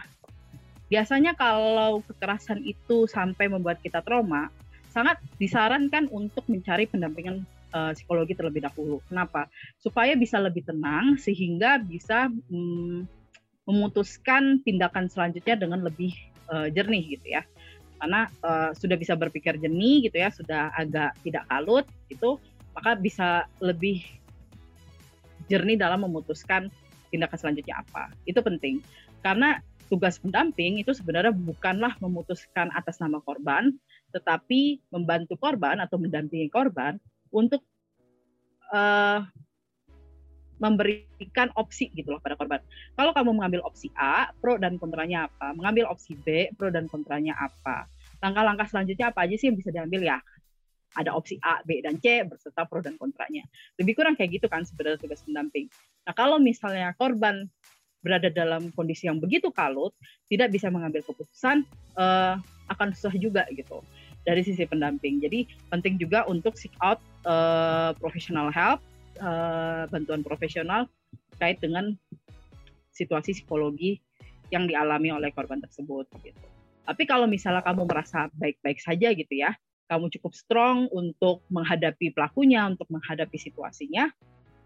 biasanya kalau kekerasan itu sampai membuat kita trauma, sangat disarankan untuk mencari pendampingan uh, psikologi terlebih dahulu. Kenapa? Supaya bisa lebih tenang sehingga bisa mm, memutuskan tindakan selanjutnya dengan lebih uh, jernih gitu ya. Karena uh, sudah bisa berpikir jernih gitu ya, sudah agak tidak kalut gitu, maka bisa lebih jernih dalam memutuskan tindakan selanjutnya apa. Itu penting. Karena tugas pendamping itu sebenarnya bukanlah memutuskan atas nama korban, tetapi membantu korban atau mendampingi korban untuk uh, memberikan opsi gitu loh pada korban. Kalau kamu mengambil opsi A, pro dan kontranya apa? Mengambil opsi B, pro dan kontranya apa? Langkah-langkah selanjutnya apa aja sih yang bisa diambil ya? Ada opsi A, B, dan C berserta pro dan kontranya. Lebih kurang kayak gitu kan sebenarnya tugas pendamping. Nah kalau misalnya korban berada dalam kondisi yang begitu kalut, tidak bisa mengambil keputusan, uh, akan susah juga gitu dari sisi pendamping. Jadi penting juga untuk seek out uh, professional help uh, bantuan profesional terkait dengan situasi psikologi yang dialami oleh korban tersebut gitu. Tapi kalau misalnya kamu merasa baik-baik saja gitu ya, kamu cukup strong untuk menghadapi pelakunya, untuk menghadapi situasinya,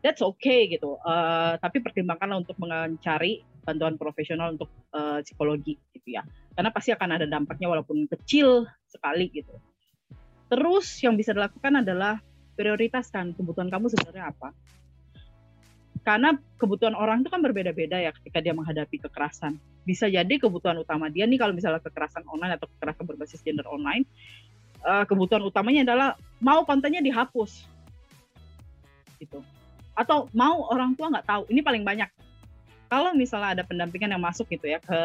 that's okay gitu. Uh, tapi pertimbangkanlah untuk mencari bantuan profesional untuk uh, psikologi gitu ya. Karena pasti akan ada dampaknya walaupun kecil sekali gitu. Terus yang bisa dilakukan adalah prioritaskan kebutuhan kamu sebenarnya apa. Karena kebutuhan orang itu kan berbeda-beda ya ketika dia menghadapi kekerasan. Bisa jadi kebutuhan utama dia nih kalau misalnya kekerasan online atau kekerasan berbasis gender online, uh, kebutuhan utamanya adalah mau kontennya dihapus, gitu. Atau mau orang tua nggak tahu. Ini paling banyak. Kalau misalnya ada pendampingan yang masuk gitu ya ke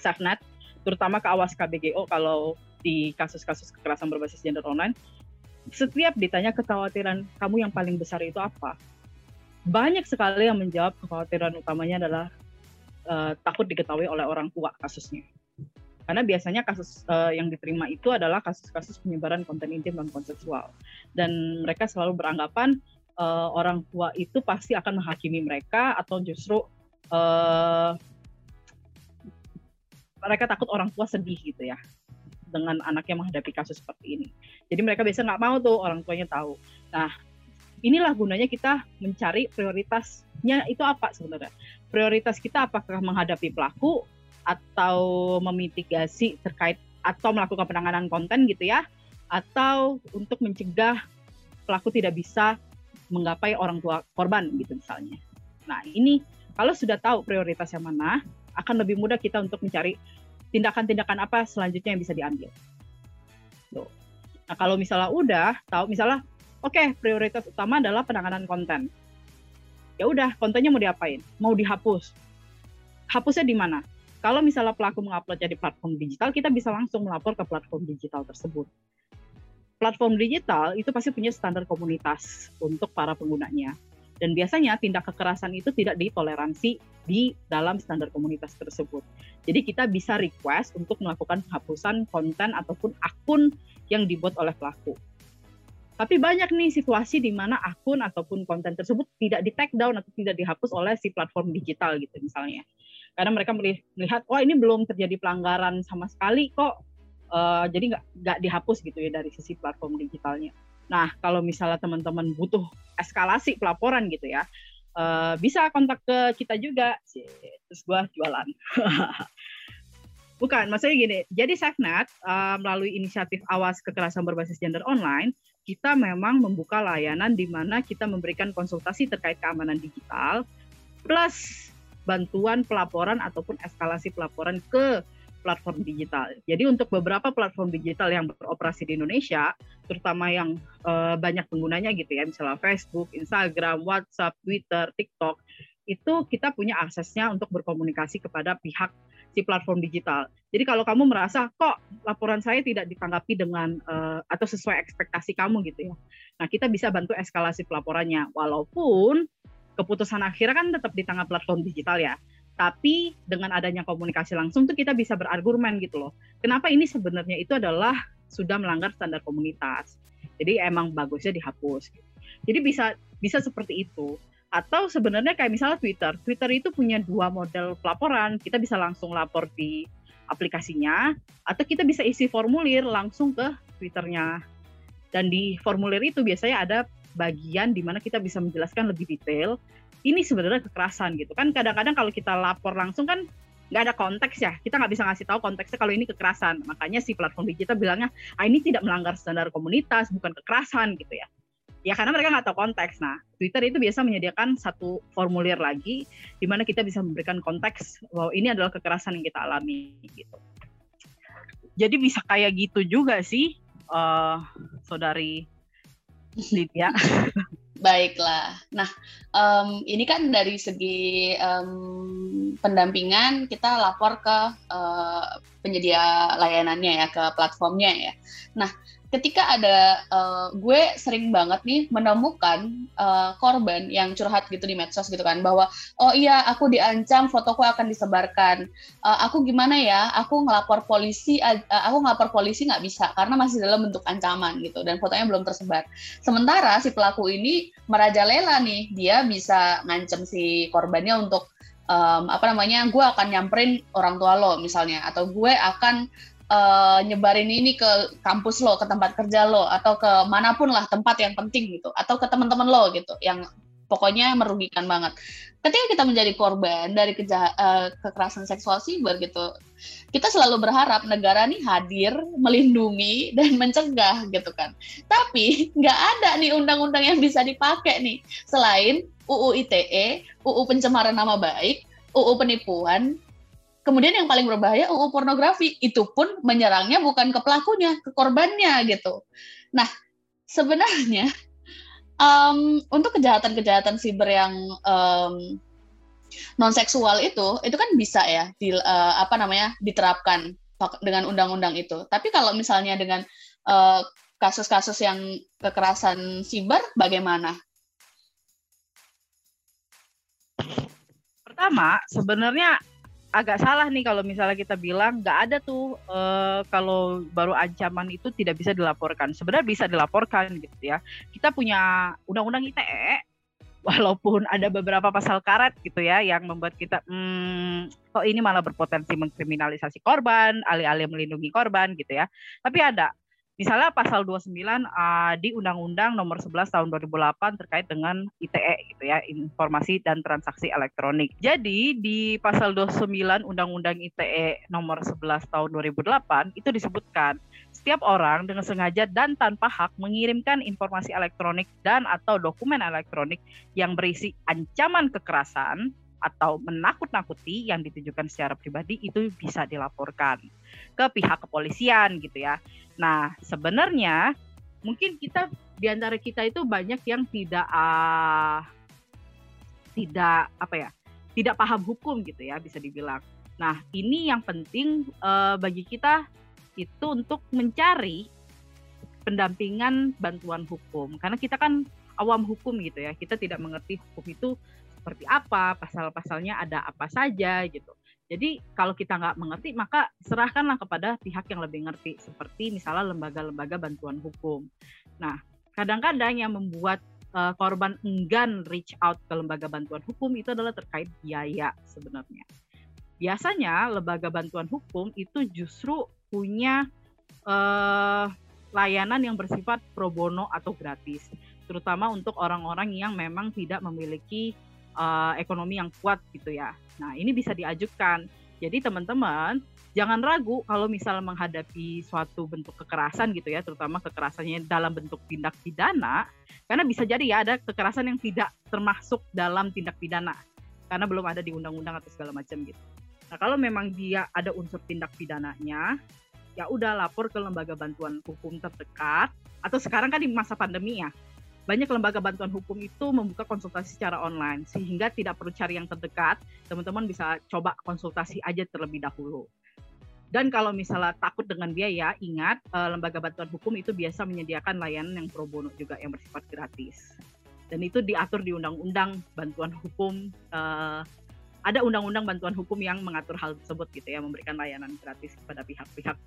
Safenet, terutama ke Awas KBGO kalau di kasus-kasus kekerasan berbasis gender online, setiap ditanya kekhawatiran kamu yang paling besar itu apa, banyak sekali yang menjawab kekhawatiran utamanya adalah uh, takut diketahui oleh orang tua kasusnya. Karena biasanya kasus uh, yang diterima itu adalah kasus-kasus penyebaran konten intim dan konsensual. Dan mereka selalu beranggapan uh, orang tua itu pasti akan menghakimi mereka atau justru uh, mereka takut orang tua sedih gitu ya dengan anaknya menghadapi kasus seperti ini. Jadi mereka biasa nggak mau tuh orang tuanya tahu. Nah, inilah gunanya kita mencari prioritasnya itu apa sebenarnya. Prioritas kita apakah menghadapi pelaku atau memitigasi terkait atau melakukan penanganan konten gitu ya, atau untuk mencegah pelaku tidak bisa menggapai orang tua korban gitu misalnya. Nah ini kalau sudah tahu prioritas yang mana, akan lebih mudah kita untuk mencari tindakan-tindakan apa selanjutnya yang bisa diambil. Tuh. Nah kalau misalnya udah tahu misalnya oke okay, prioritas utama adalah penanganan konten. Ya udah kontennya mau diapain? Mau dihapus. Hapusnya di mana? Kalau misalnya pelaku menguploadnya di platform digital, kita bisa langsung melapor ke platform digital tersebut. Platform digital itu pasti punya standar komunitas untuk para penggunanya. Dan biasanya tindak kekerasan itu tidak ditoleransi di dalam standar komunitas tersebut. Jadi kita bisa request untuk melakukan penghapusan konten ataupun akun yang dibuat oleh pelaku. Tapi banyak nih situasi di mana akun ataupun konten tersebut tidak di take down atau tidak dihapus oleh si platform digital gitu misalnya. Karena mereka melihat, wah oh, ini belum terjadi pelanggaran sama sekali kok, uh, jadi nggak nggak dihapus gitu ya dari sisi platform digitalnya. Nah, kalau misalnya teman-teman butuh eskalasi pelaporan gitu ya, uh, bisa kontak ke kita juga. Terus gue jualan. (laughs) Bukan, maksudnya gini. Jadi SafeNet uh, melalui inisiatif Awas Kekerasan Berbasis Gender Online, kita memang membuka layanan di mana kita memberikan konsultasi terkait keamanan digital, plus bantuan pelaporan ataupun eskalasi pelaporan ke platform digital. Jadi untuk beberapa platform digital yang beroperasi di Indonesia, terutama yang uh, banyak penggunanya gitu ya, misalnya Facebook, Instagram, WhatsApp, Twitter, TikTok, itu kita punya aksesnya untuk berkomunikasi kepada pihak si platform digital. Jadi kalau kamu merasa kok laporan saya tidak ditanggapi dengan uh, atau sesuai ekspektasi kamu gitu ya, nah kita bisa bantu eskalasi pelaporannya. Walaupun keputusan akhirnya kan tetap di tangan platform digital ya tapi dengan adanya komunikasi langsung tuh kita bisa berargumen gitu loh. Kenapa ini sebenarnya itu adalah sudah melanggar standar komunitas. Jadi emang bagusnya dihapus. Jadi bisa bisa seperti itu. Atau sebenarnya kayak misalnya Twitter. Twitter itu punya dua model pelaporan. Kita bisa langsung lapor di aplikasinya atau kita bisa isi formulir langsung ke Twitternya. Dan di formulir itu biasanya ada bagian di mana kita bisa menjelaskan lebih detail ini sebenarnya kekerasan gitu. Kan kadang-kadang kalau kita lapor langsung kan nggak ada konteks ya. Kita nggak bisa ngasih tahu konteksnya kalau ini kekerasan. Makanya si platform digital bilangnya ah ini tidak melanggar standar komunitas bukan kekerasan gitu ya. Ya karena mereka nggak tahu konteks. Nah Twitter itu biasa menyediakan satu formulir lagi di mana kita bisa memberikan konteks bahwa ini adalah kekerasan yang kita alami gitu. Jadi bisa kayak gitu juga sih, uh, saudari Lydia. (laughs) Baiklah. Nah, um, ini kan dari segi um, pendampingan kita lapor ke uh, penyedia layanannya ya, ke platformnya ya. Nah, ketika ada uh, gue sering banget nih menemukan uh, korban yang curhat gitu di medsos gitu kan bahwa oh iya aku diancam fotoku akan disebarkan. Uh, aku gimana ya? Aku ngelapor polisi uh, aku ngelapor polisi nggak bisa karena masih dalam bentuk ancaman gitu dan fotonya belum tersebar. Sementara si pelaku ini merajalela nih dia bisa ngancem si korbannya untuk um, apa namanya gue akan nyamperin orang tua lo misalnya atau gue akan uh, nyebarin ini ke kampus lo, ke tempat kerja lo, atau ke mana pun lah tempat yang penting gitu, atau ke teman-teman lo gitu, yang pokoknya merugikan banget. Ketika kita menjadi korban dari keja uh, kekerasan seksual siber gitu, kita selalu berharap negara nih hadir, melindungi dan mencegah gitu kan. Tapi nggak ada nih undang-undang yang bisa dipakai nih selain UU ITE, UU pencemaran nama baik, UU penipuan, Kemudian yang paling berbahaya UU pornografi itu pun menyerangnya bukan ke pelakunya, ke korbannya gitu. Nah, sebenarnya um, untuk kejahatan-kejahatan siber yang um, non seksual itu itu kan bisa ya di uh, apa namanya diterapkan dengan undang-undang itu. Tapi kalau misalnya dengan uh, kasus-kasus yang kekerasan siber bagaimana? Pertama, sebenarnya agak salah nih kalau misalnya kita bilang nggak ada tuh uh, kalau baru ancaman itu tidak bisa dilaporkan. Sebenarnya bisa dilaporkan gitu ya. Kita punya undang-undang ITE (laughs) walaupun ada beberapa pasal karet gitu ya yang membuat kita hmm, kok ini malah berpotensi mengkriminalisasi korban, alih-alih melindungi korban gitu ya. Tapi ada Misalnya pasal 29 uh, di Undang-Undang Nomor 11 Tahun 2008 terkait dengan ITE gitu ya, informasi dan transaksi elektronik. Jadi di pasal 29 Undang-Undang ITE Nomor 11 Tahun 2008 itu disebutkan setiap orang dengan sengaja dan tanpa hak mengirimkan informasi elektronik dan atau dokumen elektronik yang berisi ancaman kekerasan atau menakut-nakuti yang ditujukan secara pribadi itu bisa dilaporkan ke pihak kepolisian gitu ya. Nah, sebenarnya mungkin kita di antara kita itu banyak yang tidak uh, tidak apa ya, tidak paham hukum gitu ya bisa dibilang. Nah, ini yang penting uh, bagi kita itu untuk mencari pendampingan bantuan hukum karena kita kan awam hukum gitu ya. Kita tidak mengerti hukum itu seperti apa, pasal-pasalnya ada apa saja gitu. Jadi kalau kita nggak mengerti, maka serahkanlah kepada pihak yang lebih ngerti, seperti misalnya lembaga-lembaga bantuan hukum. Nah, kadang-kadang yang membuat uh, korban enggan reach out ke lembaga bantuan hukum itu adalah terkait biaya sebenarnya. Biasanya lembaga bantuan hukum itu justru punya uh, layanan yang bersifat pro bono atau gratis, terutama untuk orang-orang yang memang tidak memiliki uh, ekonomi yang kuat gitu ya. Nah, ini bisa diajukan. Jadi teman-teman jangan ragu kalau misal menghadapi suatu bentuk kekerasan gitu ya, terutama kekerasannya dalam bentuk tindak pidana, karena bisa jadi ya ada kekerasan yang tidak termasuk dalam tindak pidana karena belum ada di undang-undang atau segala macam gitu. Nah, kalau memang dia ada unsur tindak pidananya, ya udah lapor ke lembaga bantuan hukum terdekat atau sekarang kan di masa pandemi ya banyak lembaga bantuan hukum itu membuka konsultasi secara online sehingga tidak perlu cari yang terdekat. Teman-teman bisa coba konsultasi aja terlebih dahulu. Dan kalau misalnya takut dengan biaya ingat uh, lembaga bantuan hukum itu biasa menyediakan layanan yang pro bono juga yang bersifat gratis. Dan itu diatur di undang-undang bantuan hukum uh, ada undang-undang bantuan hukum yang mengatur hal tersebut gitu ya memberikan layanan gratis kepada pihak-pihak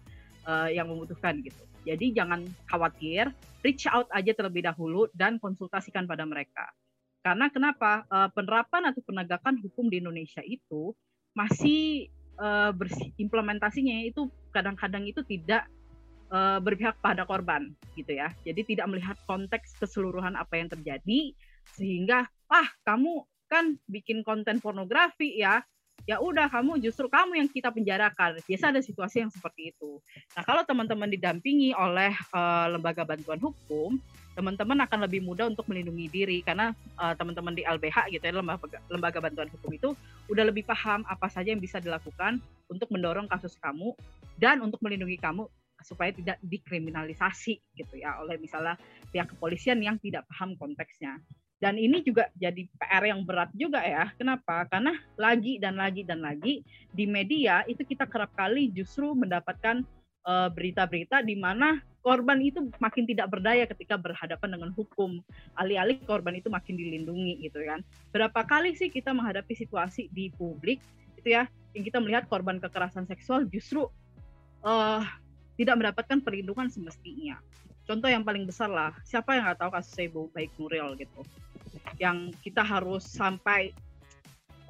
uh, yang membutuhkan gitu. Jadi jangan khawatir, reach out aja terlebih dahulu dan konsultasikan pada mereka. Karena kenapa uh, penerapan atau penegakan hukum di Indonesia itu masih uh, implementasinya itu kadang-kadang itu tidak uh, berpihak pada korban gitu ya. Jadi tidak melihat konteks keseluruhan apa yang terjadi sehingga ah kamu kan bikin konten pornografi ya ya udah kamu justru kamu yang kita penjarakan. Biasa ada situasi yang seperti itu. Nah, kalau teman-teman didampingi oleh uh, lembaga bantuan hukum, teman-teman akan lebih mudah untuk melindungi diri karena uh, teman-teman di LBH gitu ya lembaga, lembaga bantuan hukum itu udah lebih paham apa saja yang bisa dilakukan untuk mendorong kasus kamu dan untuk melindungi kamu supaya tidak dikriminalisasi gitu ya oleh misalnya pihak kepolisian yang tidak paham konteksnya. Dan ini juga jadi PR yang berat juga ya. Kenapa? Karena lagi dan lagi dan lagi di media itu kita kerap kali justru mendapatkan uh, berita-berita di mana korban itu makin tidak berdaya ketika berhadapan dengan hukum. Alih-alih korban itu makin dilindungi gitu kan. Berapa kali sih kita menghadapi situasi di publik itu ya yang kita melihat korban kekerasan seksual justru uh, tidak mendapatkan perlindungan semestinya. Contoh yang paling besar lah, siapa yang nggak tahu kasus Ibu Baik Nuril gitu, yang kita harus sampai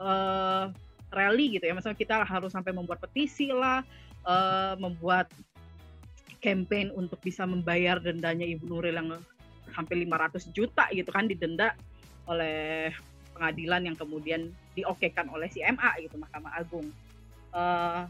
uh, rally gitu ya, misalnya kita harus sampai membuat petisi lah, uh, membuat campaign untuk bisa membayar dendanya Ibu Nuril yang hampir 500 juta gitu kan didenda oleh pengadilan yang kemudian diokekan oleh si MA gitu Mahkamah Agung. Uh,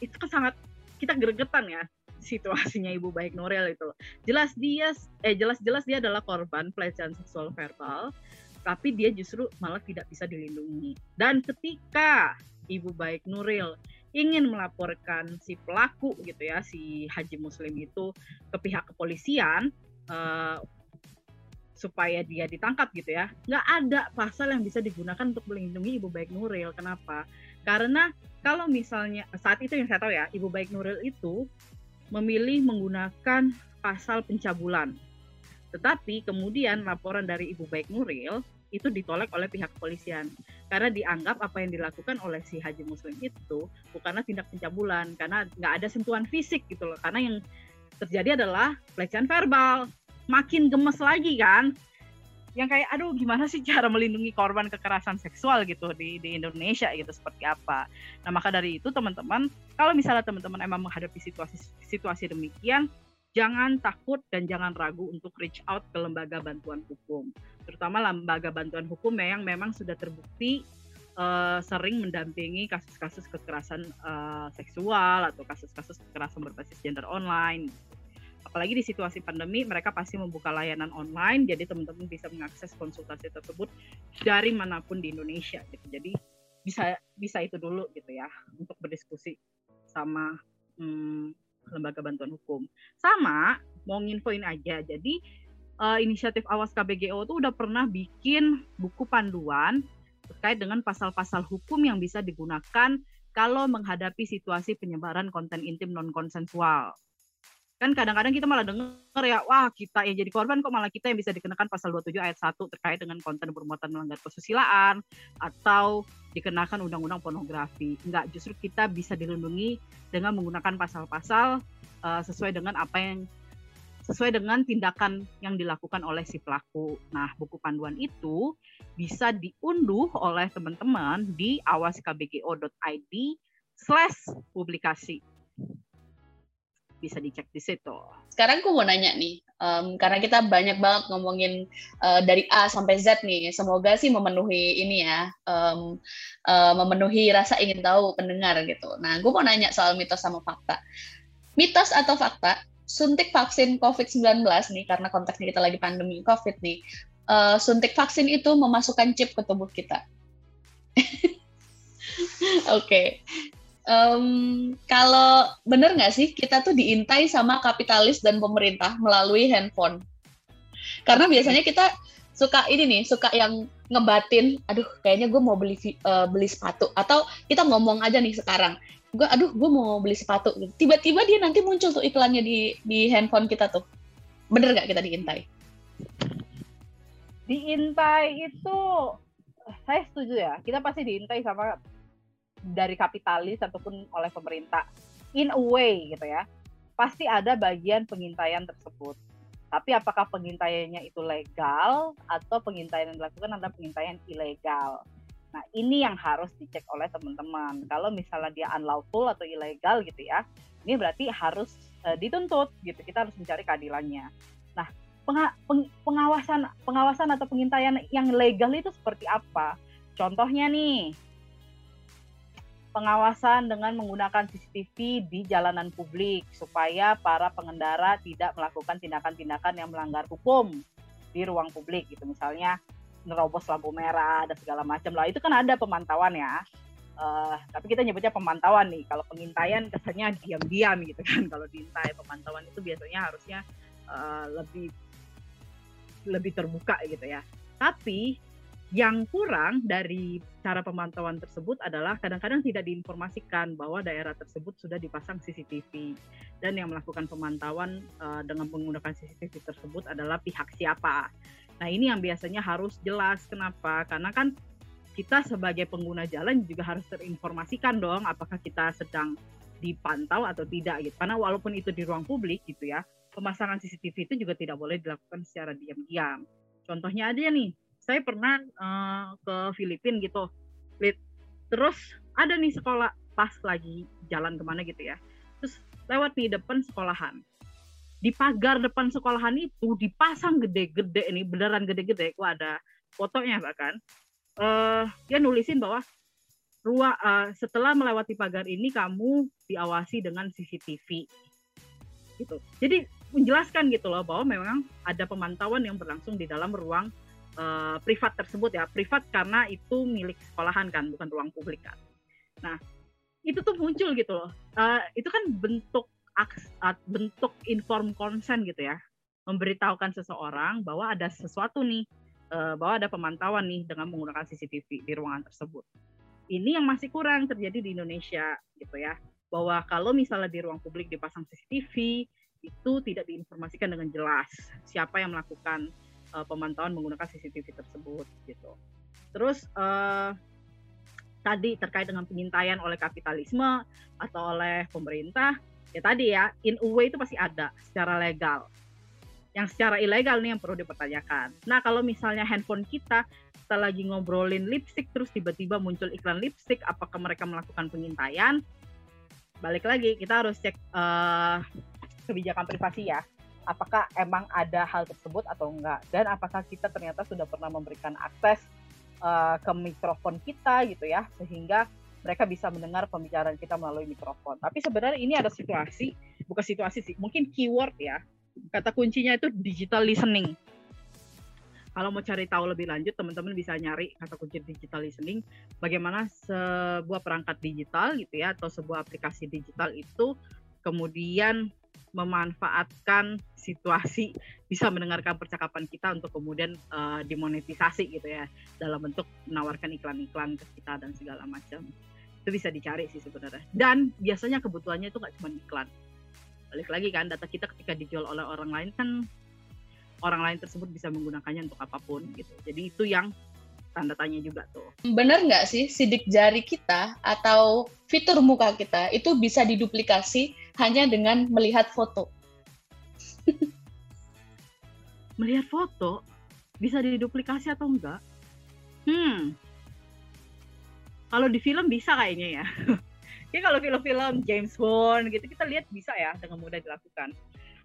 itu kan sangat kita gregetan ya situasinya Ibu Baik Nuril itu. Jelas dia eh jelas-jelas dia adalah korban pelecehan seksual verbal, tapi dia justru malah tidak bisa dilindungi. Dan ketika Ibu Baik Nuril ingin melaporkan si pelaku gitu ya, si Haji Muslim itu ke pihak kepolisian uh, supaya dia ditangkap gitu ya, nggak ada pasal yang bisa digunakan untuk melindungi Ibu Baik Nuril. Kenapa? Karena kalau misalnya saat itu yang saya tahu ya, Ibu Baik Nuril itu memilih menggunakan pasal pencabulan. Tetapi kemudian laporan dari Ibu Baik Nuril itu ditolak oleh pihak kepolisian. Karena dianggap apa yang dilakukan oleh si Haji Muslim itu bukanlah tindak pencabulan karena nggak ada sentuhan fisik gitu loh. Karena yang terjadi adalah pelecehan verbal. Makin gemes lagi kan yang kayak aduh gimana sih cara melindungi korban kekerasan seksual gitu di di Indonesia gitu seperti apa. Nah, maka dari itu teman-teman, kalau misalnya teman-teman emang menghadapi situasi situasi demikian, jangan takut dan jangan ragu untuk reach out ke lembaga bantuan hukum. Terutama lembaga bantuan hukum yang memang sudah terbukti uh, sering mendampingi kasus-kasus kekerasan uh, seksual atau kasus-kasus kekerasan berbasis gender online apalagi di situasi pandemi mereka pasti membuka layanan online jadi teman-teman bisa mengakses konsultasi tersebut dari mana pun di Indonesia gitu. Jadi bisa bisa itu dulu gitu ya untuk berdiskusi sama hmm, lembaga bantuan hukum. Sama mau nginfoin aja jadi uh, inisiatif awas KBGO itu udah pernah bikin buku panduan terkait dengan pasal-pasal hukum yang bisa digunakan kalau menghadapi situasi penyebaran konten intim non konsensual kan kadang-kadang kita malah dengar ya wah kita yang jadi korban kok malah kita yang bisa dikenakan pasal 27 ayat 1 terkait dengan konten bermuatan melanggar kesusilaan atau dikenakan undang-undang pornografi. Enggak, justru kita bisa dilindungi dengan menggunakan pasal-pasal uh, sesuai dengan apa yang sesuai dengan tindakan yang dilakukan oleh si pelaku. Nah, buku panduan itu bisa diunduh oleh teman-teman di awaskbgo.id slash publikasi bisa dicek di situ. Sekarang aku mau nanya nih, um, karena kita banyak banget ngomongin uh, dari A sampai Z nih, semoga sih memenuhi ini ya, um, uh, memenuhi rasa ingin tahu pendengar gitu. Nah, gue mau nanya soal mitos sama fakta. Mitos atau fakta, suntik vaksin COVID-19 nih, karena konteksnya kita lagi pandemi COVID nih, uh, suntik vaksin itu memasukkan chip ke tubuh kita. (laughs) Oke, okay um, kalau bener nggak sih kita tuh diintai sama kapitalis dan pemerintah melalui handphone? Karena biasanya kita suka ini nih, suka yang ngebatin, aduh kayaknya gue mau beli uh, beli sepatu atau kita ngomong aja nih sekarang, gue aduh gue mau beli sepatu, tiba-tiba dia nanti muncul tuh iklannya di di handphone kita tuh, bener nggak kita diintai? Diintai itu saya setuju ya, kita pasti diintai sama dari kapitalis ataupun oleh pemerintah. In a way gitu ya. Pasti ada bagian pengintaian tersebut. Tapi apakah pengintaiannya itu legal atau pengintaian yang dilakukan adalah pengintaian ilegal? Nah ini yang harus dicek oleh teman-teman. Kalau misalnya dia unlawful atau ilegal gitu ya ini berarti harus uh, dituntut gitu. Kita harus mencari keadilannya. Nah pengawasan pengawasan atau pengintaian yang legal itu seperti apa? Contohnya nih pengawasan dengan menggunakan CCTV di jalanan publik supaya para pengendara tidak melakukan tindakan-tindakan yang melanggar hukum di ruang publik gitu misalnya nerobos lampu merah dan segala macam lah itu kan ada pemantauan ya Uh, tapi kita nyebutnya pemantauan nih. Kalau pengintaian kesannya diam-diam gitu kan. Kalau diintai pemantauan itu biasanya harusnya uh, lebih lebih terbuka gitu ya. Tapi yang kurang dari cara pemantauan tersebut adalah kadang-kadang tidak diinformasikan bahwa daerah tersebut sudah dipasang CCTV dan yang melakukan pemantauan uh, dengan menggunakan CCTV tersebut adalah pihak siapa. Nah ini yang biasanya harus jelas kenapa? Karena kan kita sebagai pengguna jalan juga harus terinformasikan dong apakah kita sedang dipantau atau tidak gitu. Karena walaupun itu di ruang publik gitu ya, pemasangan CCTV itu juga tidak boleh dilakukan secara diam-diam. Contohnya aja nih, saya pernah uh, ke Filipina gitu. Terus ada nih sekolah pas lagi jalan ke mana gitu ya. Terus lewat nih depan sekolahan. Di pagar depan sekolahan itu dipasang gede-gede ini beneran gede-gede gua ada fotonya bahkan. Uh, dia nulisin bahwa ruang uh, setelah melewati pagar ini kamu diawasi dengan CCTV gitu. Jadi menjelaskan gitu loh bahwa memang ada pemantauan yang berlangsung di dalam ruang uh, privat tersebut ya. Privat karena itu milik sekolahan kan bukan ruang publik kan. Nah itu tuh muncul gitu loh. Uh, itu kan bentuk uh, bentuk inform consent gitu ya. Memberitahukan seseorang bahwa ada sesuatu nih uh, bahwa ada pemantauan nih dengan menggunakan CCTV di ruangan tersebut. Ini yang masih kurang terjadi di Indonesia gitu ya. Bahwa kalau misalnya di ruang publik dipasang CCTV itu tidak diinformasikan dengan jelas siapa yang melakukan uh, pemantauan menggunakan CCTV tersebut gitu. Terus uh, tadi terkait dengan pengintaian oleh kapitalisme atau oleh pemerintah, ya tadi ya in a way itu pasti ada secara legal. Yang secara ilegal nih yang perlu dipertanyakan. Nah kalau misalnya handphone kita kita lagi ngobrolin lipstick terus tiba-tiba muncul iklan lipstick, apakah mereka melakukan pengintaian? Balik lagi kita harus cek uh, kebijakan privasi ya apakah emang ada hal tersebut atau enggak dan apakah kita ternyata sudah pernah memberikan akses uh, ke mikrofon kita gitu ya sehingga mereka bisa mendengar pembicaraan kita melalui mikrofon. Tapi sebenarnya ini ada situasi, bukan situasi sih, mungkin keyword ya. Kata kuncinya itu digital listening. Kalau mau cari tahu lebih lanjut, teman-teman bisa nyari kata kunci digital listening, bagaimana sebuah perangkat digital gitu ya, atau sebuah aplikasi digital itu kemudian memanfaatkan situasi bisa mendengarkan percakapan kita untuk kemudian uh, dimonetisasi gitu ya dalam bentuk menawarkan iklan-iklan ke kita dan segala macam. Itu bisa dicari sih sebenarnya. Dan biasanya kebutuhannya itu nggak cuma iklan. Balik lagi kan data kita ketika dijual oleh orang lain kan orang lain tersebut bisa menggunakannya untuk apa pun gitu. Jadi itu yang tanda tanya juga tuh. Bener nggak sih sidik jari kita atau fitur muka kita itu bisa diduplikasi hanya dengan melihat foto? (laughs) melihat foto bisa diduplikasi atau enggak? Hmm. Kalau di film bisa kayaknya ya. (laughs) ya kalau film-film James Bond gitu kita lihat bisa ya dengan mudah dilakukan.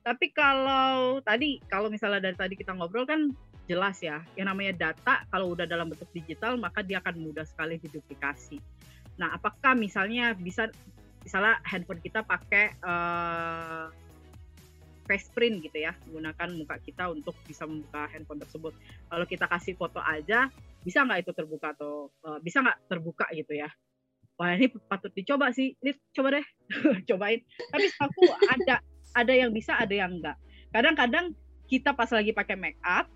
Tapi kalau tadi kalau misalnya dari tadi kita ngobrol kan jelas ya, yang namanya data kalau udah dalam bentuk digital maka dia akan mudah sekali diduplikasi. Nah, apakah misalnya bisa misalnya handphone kita pakai uh, face print gitu ya, menggunakan muka kita untuk bisa membuka handphone tersebut. Kalau kita kasih foto aja, bisa nggak itu terbuka atau uh, bisa nggak terbuka gitu ya? Wah ini patut dicoba sih, ini coba deh, (laughs) cobain. Tapi aku ada ada yang bisa, ada yang enggak. Kadang-kadang kita pas lagi pakai make up,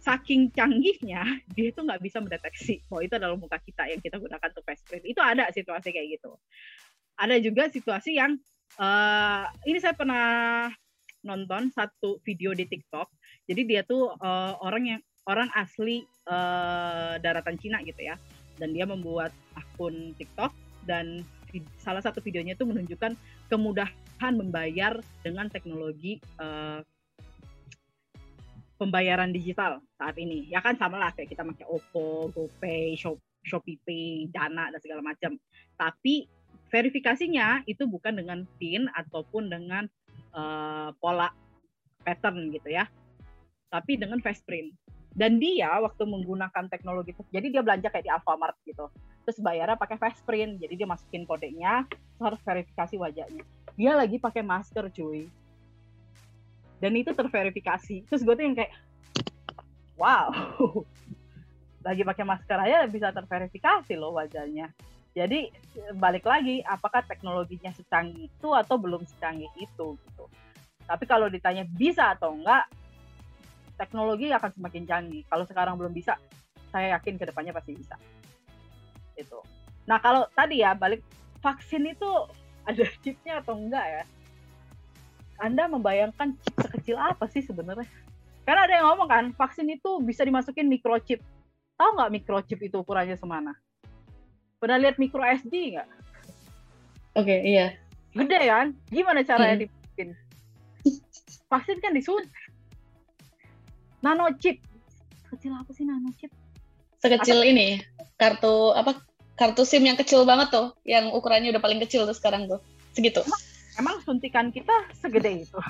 saking canggihnya (laughs) dia itu nggak bisa mendeteksi bahwa itu adalah muka kita yang kita gunakan untuk face print. Itu ada situasi kayak gitu. Ada juga situasi yang uh, ini saya pernah nonton satu video di TikTok. Jadi dia tuh uh, orang yang orang asli uh, daratan Cina gitu ya. Dan dia membuat akun TikTok dan salah satu videonya itu menunjukkan kemudahan membayar dengan teknologi uh, pembayaran digital saat ini. Ya kan sama lah kayak kita pakai Oppo, GoPay, Shop, Shopee Dana dan segala macam. Tapi verifikasinya itu bukan dengan PIN ataupun dengan uh, pola pattern gitu ya. Tapi dengan face print. Dan dia waktu menggunakan teknologi itu, jadi dia belanja kayak di Alfamart gitu. Terus bayarnya pakai face print, jadi dia masukin kodenya, harus verifikasi wajahnya. Dia lagi pakai masker cuy dan itu terverifikasi terus gue tuh yang kayak wow (laughs) lagi pakai masker aja bisa terverifikasi loh wajahnya Jadi balik lagi, apakah teknologinya secanggih itu atau belum secanggih itu gitu. Tapi kalau ditanya bisa atau enggak, teknologi akan semakin canggih. Kalau sekarang belum bisa, saya yakin ke depannya pasti bisa. Itu. Nah kalau tadi ya balik vaksin itu ada (laughs) chipnya atau enggak ya? Anda membayangkan chip sekecil apa sih sebenarnya? Karena ada yang ngomong kan, vaksin itu bisa dimasukin microchip. Tahu nggak microchip itu ukurannya semana? Pernah lihat micro SD nggak? Oke, okay, iya. Gede kan? Gimana caranya hmm. dibikin? Vaksin kan disuntik. Nano chip. Kecil apa sih nano chip? Sekecil apa? ini, kartu apa? Kartu SIM yang kecil banget tuh, yang ukurannya udah paling kecil tuh sekarang tuh. Segitu. Emang, emang suntikan kita segede itu?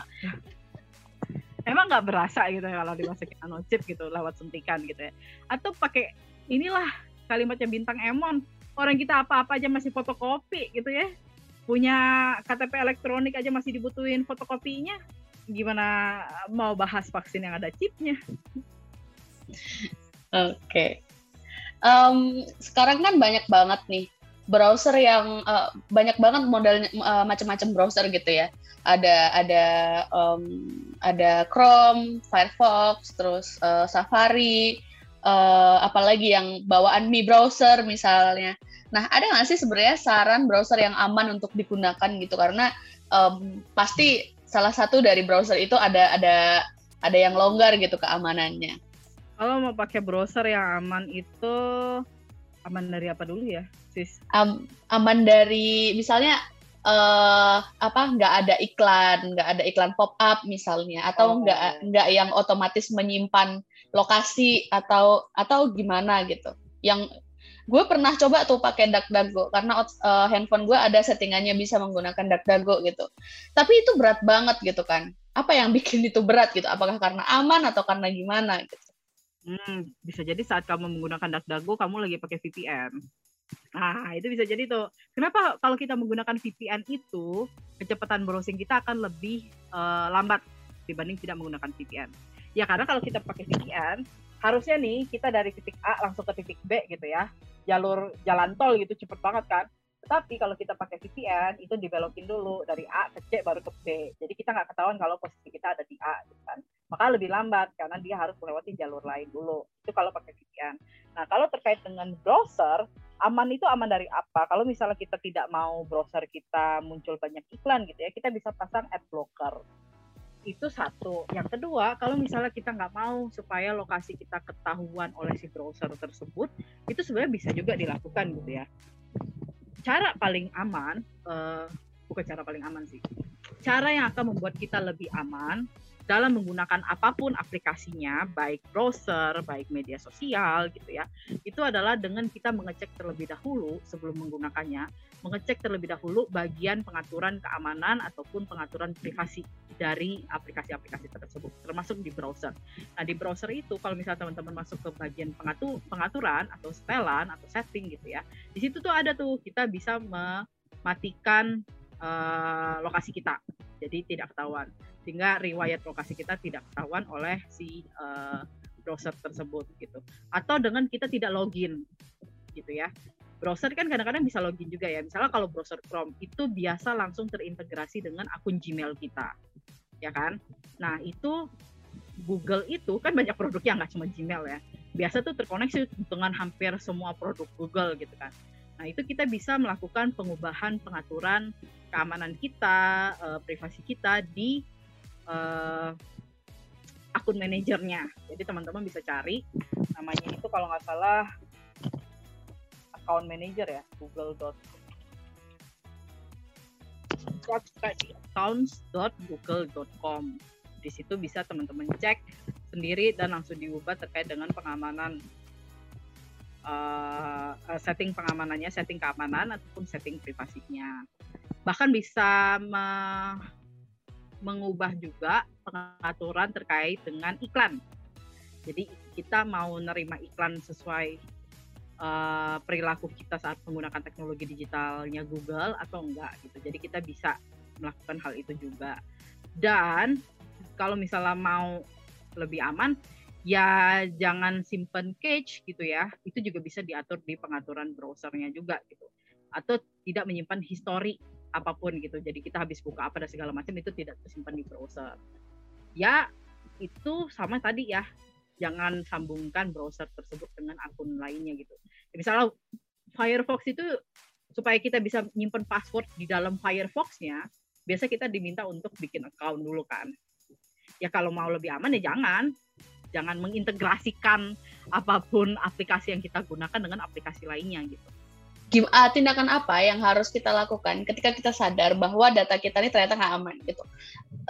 emang nggak berasa gitu ya kalau dimasukin nano chip gitu lewat suntikan gitu ya. Atau pakai inilah kalimatnya bintang Emon orang kita apa-apa aja masih fotokopi gitu ya. Punya KTP elektronik aja masih dibutuhin fotokopinya. Gimana mau bahas vaksin yang ada chipnya? Oke. Okay. um, sekarang kan banyak banget nih browser yang uh, banyak banget modelnya uh, macam-macam browser gitu ya. Ada ada um, ada Chrome, Firefox, terus uh, Safari, uh, apalagi yang bawaan Mi browser misalnya. Nah, ada nggak sih sebenarnya saran browser yang aman untuk digunakan gitu? Karena um, pasti salah satu dari browser itu ada ada ada yang longgar gitu keamanannya. Kalau mau pakai browser yang aman itu aman dari apa dulu ya, sis? Um, aman dari misalnya uh, apa nggak ada iklan, nggak ada iklan pop up misalnya, atau oh. nggak nggak yang otomatis menyimpan lokasi atau atau gimana gitu. Yang gue pernah coba tuh pakai DuckDuckGo karena uh, handphone gue ada settingannya bisa menggunakan DuckDuckGo gitu. Tapi itu berat banget gitu kan. Apa yang bikin itu berat gitu? Apakah karena aman atau karena gimana gitu? Hmm, bisa jadi saat kamu menggunakan DuckDuckGo kamu lagi pakai VPN. Nah, itu bisa jadi tuh. Kenapa kalau kita menggunakan VPN itu kecepatan browsing kita akan lebih uh, lambat dibanding tidak menggunakan VPN? Ya karena kalau kita pakai VPN, harusnya nih kita dari titik A langsung ke titik B gitu ya. Jalur jalan tol gitu cepet banget kan. Tapi kalau kita pakai VPN itu dibelokin dulu dari A ke C baru ke B. Jadi kita nggak ketahuan kalau posisi kita ada di A gitu kan. Maka lebih lambat karena dia harus melewati jalur lain dulu. Itu kalau pakai VPN nah kalau terkait dengan browser aman itu aman dari apa? Kalau misalnya kita tidak mau browser kita muncul banyak iklan gitu ya kita bisa pasang ad blocker itu satu. Yang kedua, kalau misalnya kita nggak mau supaya lokasi kita ketahuan oleh si browser tersebut, itu sebenarnya bisa juga dilakukan gitu ya. Cara paling aman, uh, bukan cara paling aman sih. Cara yang akan membuat kita lebih aman dalam menggunakan apa pun aplikasinya, baik browser, baik media sosial gitu ya, itu adalah dengan kita mengecek terlebih dahulu sebelum menggunakannya, mengecek terlebih dahulu bagian pengaturan keamanan ataupun pengaturan privasi dari aplikasi-aplikasi tersebut, termasuk di browser. Nah di browser itu kalau misalnya teman-teman masuk ke bagian pengatur, pengaturan atau setelan atau setting gitu ya, di situ tuh ada tuh kita bisa mematikan uh, lokasi kita, jadi tidak ketahuan. Sehingga riwayat lokasi kita tidak ketahuan oleh si uh, browser tersebut gitu. Atau dengan kita tidak login gitu ya. Browser kan kadang-kadang bisa login juga ya. Misalnya kalau browser Chrome itu biasa langsung terintegrasi dengan akun Gmail kita ya kan? Nah itu Google itu kan banyak produknya nggak cuma Gmail ya. Biasa tuh terkoneksi dengan hampir semua produk Google gitu kan. Nah, itu kita bisa melakukan pengubahan pengaturan keamanan kita, uh, privasi kita di uh, akun manajernya. Jadi teman-teman bisa cari namanya itu kalau nggak salah account manager ya google.com di situ bisa teman-teman cek sendiri dan langsung diubah terkait dengan pengamanan uh, setting pengamanannya, setting keamanan ataupun setting privasinya. Bahkan bisa me mengubah juga pengaturan terkait dengan iklan. Jadi kita mau nerima iklan sesuai uh, perilaku kita saat menggunakan teknologi digitalnya Google atau enggak gitu. Jadi kita bisa melakukan hal itu juga. Dan kalau misalnya mau lebih aman, ya jangan simpen cache gitu ya. Itu juga bisa diatur di pengaturan browsernya juga gitu. atau tidak menyimpan histori apa pun gitu. Jadi kita habis buka apa dan segala macam itu tidak tersimpan di browser. Ya itu sama tadi ya, jangan sambungkan browser tersebut dengan akun lainnya gitu. Ya, misalnya Firefox itu supaya kita bisa menyimpan password di dalam Firefox-nya, biasa kita diminta untuk bikin account dulu kan. Ya kalau mau lebih aman ya jangan, jangan mengintegrasikan apa pun aplikasi yang kita gunakan dengan aplikasi lainnya gitu gimana tindakan apa yang harus kita lakukan ketika kita sadar bahwa data kita ini ternyata nggak aman gitu.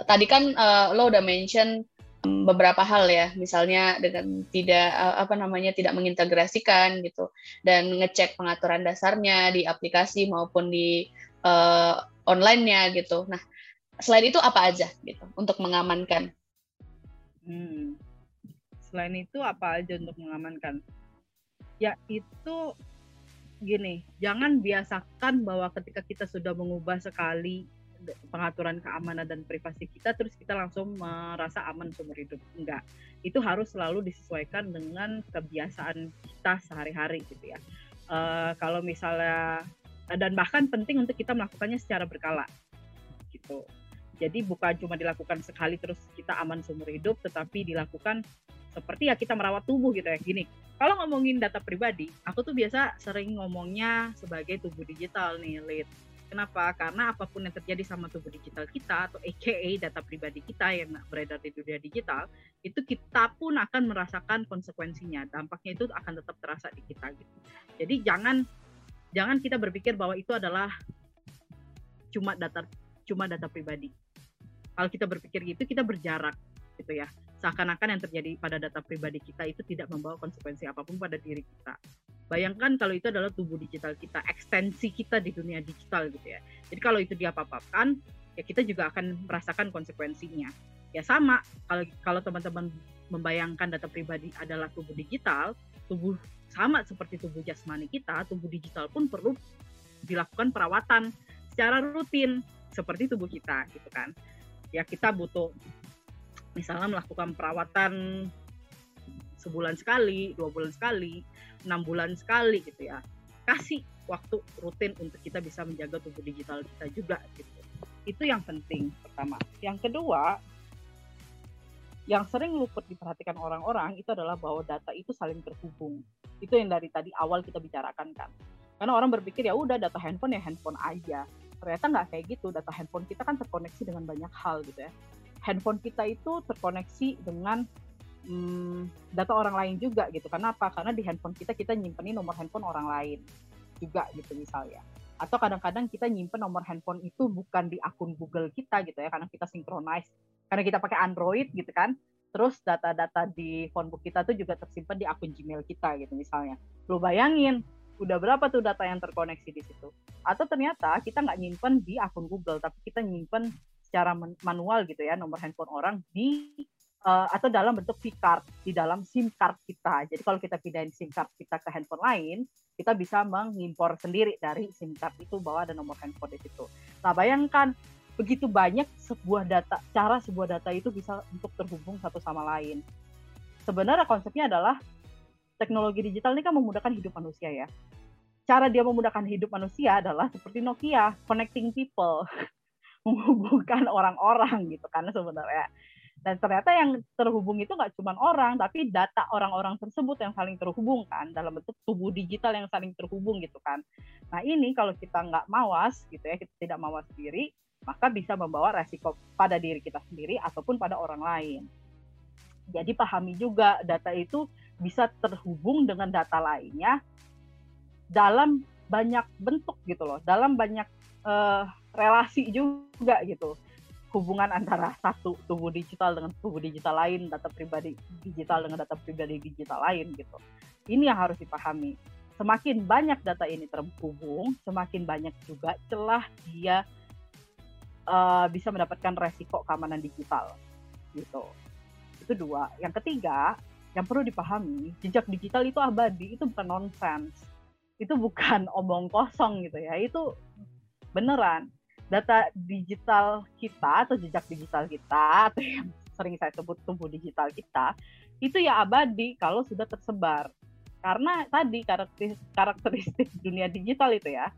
Tadi kan uh, lo udah mention beberapa hal ya, misalnya dengan tidak uh, apa namanya tidak mengintegrasikan gitu dan ngecek pengaturan dasarnya di aplikasi maupun di uh, online-nya gitu. Nah, selain itu apa aja gitu untuk mengamankan? Hmm. Selain itu apa aja untuk mengamankan? Ya itu gini, jangan biasakan bahwa ketika kita sudah mengubah sekali pengaturan keamanan dan privasi kita, terus kita langsung merasa aman seumur hidup. Enggak. Itu harus selalu disesuaikan dengan kebiasaan kita sehari-hari gitu ya. Uh, kalau misalnya dan bahkan penting untuk kita melakukannya secara berkala gitu. Jadi bukan cuma dilakukan sekali terus kita aman seumur hidup, tetapi dilakukan seperti ya kita merawat tubuh gitu ya gini kalau ngomongin data pribadi aku tuh biasa sering ngomongnya sebagai tubuh digital nih lead Kenapa? Karena apa pun yang terjadi sama tubuh digital kita atau AKA data pribadi kita yang beredar di dunia digital, itu kita pun akan merasakan konsekuensinya. Dampaknya itu akan tetap terasa di kita gitu. Jadi jangan jangan kita berpikir bahwa itu adalah cuma data cuma data pribadi. Kalau kita berpikir gitu, kita berjarak gitu ya seakan-akan yang terjadi pada data pribadi kita itu tidak membawa konsekuensi apa pun pada diri kita. Bayangkan kalau itu adalah tubuh digital kita, ekstensi kita di dunia digital gitu ya. Jadi kalau itu diapa-apakan, ya kita juga akan merasakan konsekuensinya. Ya sama, kalau kalau teman-teman membayangkan data pribadi adalah tubuh digital, tubuh sama seperti tubuh jasmani kita, tubuh digital pun perlu dilakukan perawatan secara rutin seperti tubuh kita gitu kan. Ya kita butuh misalnya melakukan perawatan sebulan sekali, dua bulan sekali, enam bulan sekali gitu ya. Kasih waktu rutin untuk kita bisa menjaga tubuh digital kita juga gitu. Itu yang penting pertama. Yang kedua, yang sering luput diperhatikan orang-orang itu adalah bahwa data itu saling terhubung. Itu yang dari tadi awal kita bicarakan kan. Karena orang berpikir ya udah data handphone ya handphone aja. Ternyata nggak kayak gitu. Data handphone kita kan terkoneksi dengan banyak hal gitu ya handphone kita itu terkoneksi dengan hmm, data orang lain juga gitu. Kenapa? Karena di handphone kita kita nyimpenin nomor handphone orang lain juga gitu misalnya. Atau kadang-kadang kita nyimpen nomor handphone itu bukan di akun Google kita gitu ya, karena kita synchronize. Karena kita pakai Android gitu kan. Terus data-data di phonebook kita tuh juga tersimpan di akun Gmail kita gitu misalnya. Lu bayangin, udah berapa tuh data yang terkoneksi di situ. Atau ternyata kita nggak nyimpen di akun Google, tapi kita nyimpen secara manual gitu ya nomor handphone orang di uh, atau dalam bentuk V-card di dalam SIM card kita. Jadi kalau kita pindahin SIM card kita ke handphone lain, kita bisa mengimpor sendiri dari SIM card itu bahwa ada nomor handphone di situ. Nah, bayangkan begitu banyak sebuah data cara sebuah data itu bisa untuk terhubung satu sama lain. Sebenarnya konsepnya adalah teknologi digital ini kan memudahkan hidup manusia ya. Cara dia memudahkan hidup manusia adalah seperti Nokia, connecting people. (laughs) menghubungkan (laughs) orang-orang gitu kan sebenarnya. Dan ternyata yang terhubung itu nggak cuma orang tapi data orang-orang tersebut yang saling terhubung kan dalam bentuk tubuh digital yang saling terhubung gitu kan. Nah ini kalau kita nggak mawas gitu ya kita tidak mawas diri maka bisa membawa resiko pada diri kita sendiri ataupun pada orang lain. Jadi pahami juga data itu bisa terhubung dengan data lainnya dalam banyak bentuk gitu loh. Dalam banyak uh, relasi juga gitu hubungan antara satu tubuh digital dengan tubuh digital lain, data pribadi digital dengan data pribadi digital lain gitu. Ini yang harus dipahami. Semakin banyak data ini terhubung, semakin banyak juga celah dia uh, bisa mendapatkan resiko keamanan digital gitu. Itu dua. Yang ketiga, yang perlu dipahami, jejak digital itu abadi, itu bukan nonsense. Itu bukan (laughs) omong kosong gitu ya. Itu beneran data digital kita atau jejak digital kita atau yang sering saya sebut tumbuh digital kita itu ya abadi kalau sudah tersebar karena tadi karakteristik, karakteristik dunia digital itu ya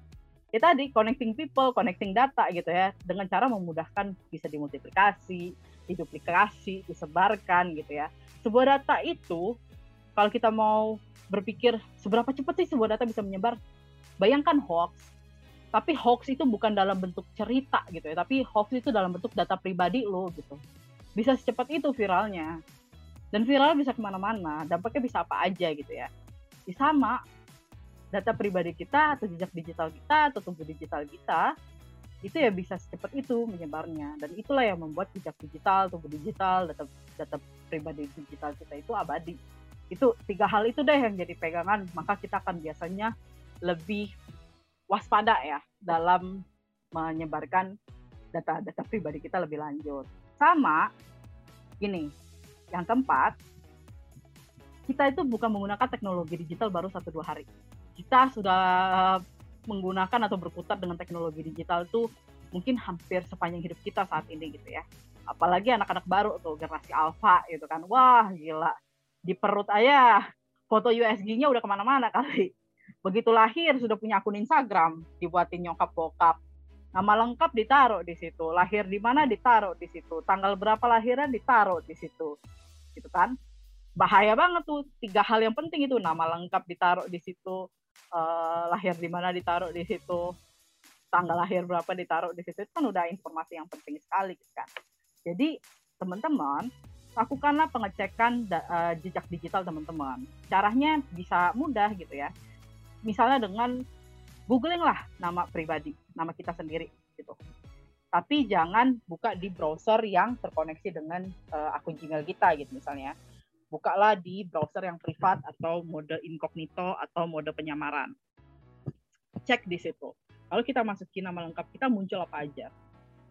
ya tadi connecting people, connecting data gitu ya, dengan cara memudahkan bisa dimultiplikasi, diduplikasi, disebarkan gitu ya. Sebuah data itu kalau kita mau berpikir seberapa cepat sih sebuah data bisa menyebar, bayangkan hoax. Tapi hoax itu bukan dalam bentuk cerita gitu ya, tapi hoax itu dalam bentuk data pribadi lo gitu. Bisa secepat itu viralnya. Dan viral bisa ke mana-mana, dampaknya bisa apa aja gitu ya. Ya sama, data pribadi kita atau jejak digital kita atau tubuh digital kita itu ya bisa secepat itu menyebarnya dan itulah yang membuat jejak digital tubuh digital data data pribadi digital kita itu abadi itu tiga hal itu deh yang jadi pegangan maka kita akan biasanya lebih waspada ya dalam menyebarkan data-data pribadi kita lebih lanjut sama gini yang keempat kita itu bukan menggunakan teknologi digital baru satu dua hari kita sudah menggunakan atau berputar dengan teknologi digital itu mungkin hampir sepanjang hidup kita saat ini gitu ya. Apalagi anak-anak baru tuh generasi alpha gitu kan. Wah gila, di perut ayah foto USG-nya udah ke mana-mana kali. Begitu lahir sudah punya akun Instagram, dibuatin nyokap bokap. Nama lengkap ditaruh di situ, lahir di mana ditaruh di situ, tanggal berapa lahiran ditaruh di situ, gitu kan? Bahaya banget tuh tiga hal yang penting itu nama lengkap ditaruh di situ, uh, lahir di mana ditaruh di situ, tanggal lahir berapa ditaruh di situ, itu kan udah informasi yang penting sekali kan. Jadi teman-teman lakukanlah pengecekan uh, jejak digital teman-teman. Caranya bisa mudah gitu ya. Misalnya dengan googling lah nama pribadi, nama kita sendiri gitu. Tapi jangan buka di browser yang terkoneksi dengan uh, akun Gmail kita gitu misalnya bukalah di browser yang privat atau mode incognito atau mode penyamaran. Cek di situ. Kalau kita masukin nama lengkap kita muncul apa aja.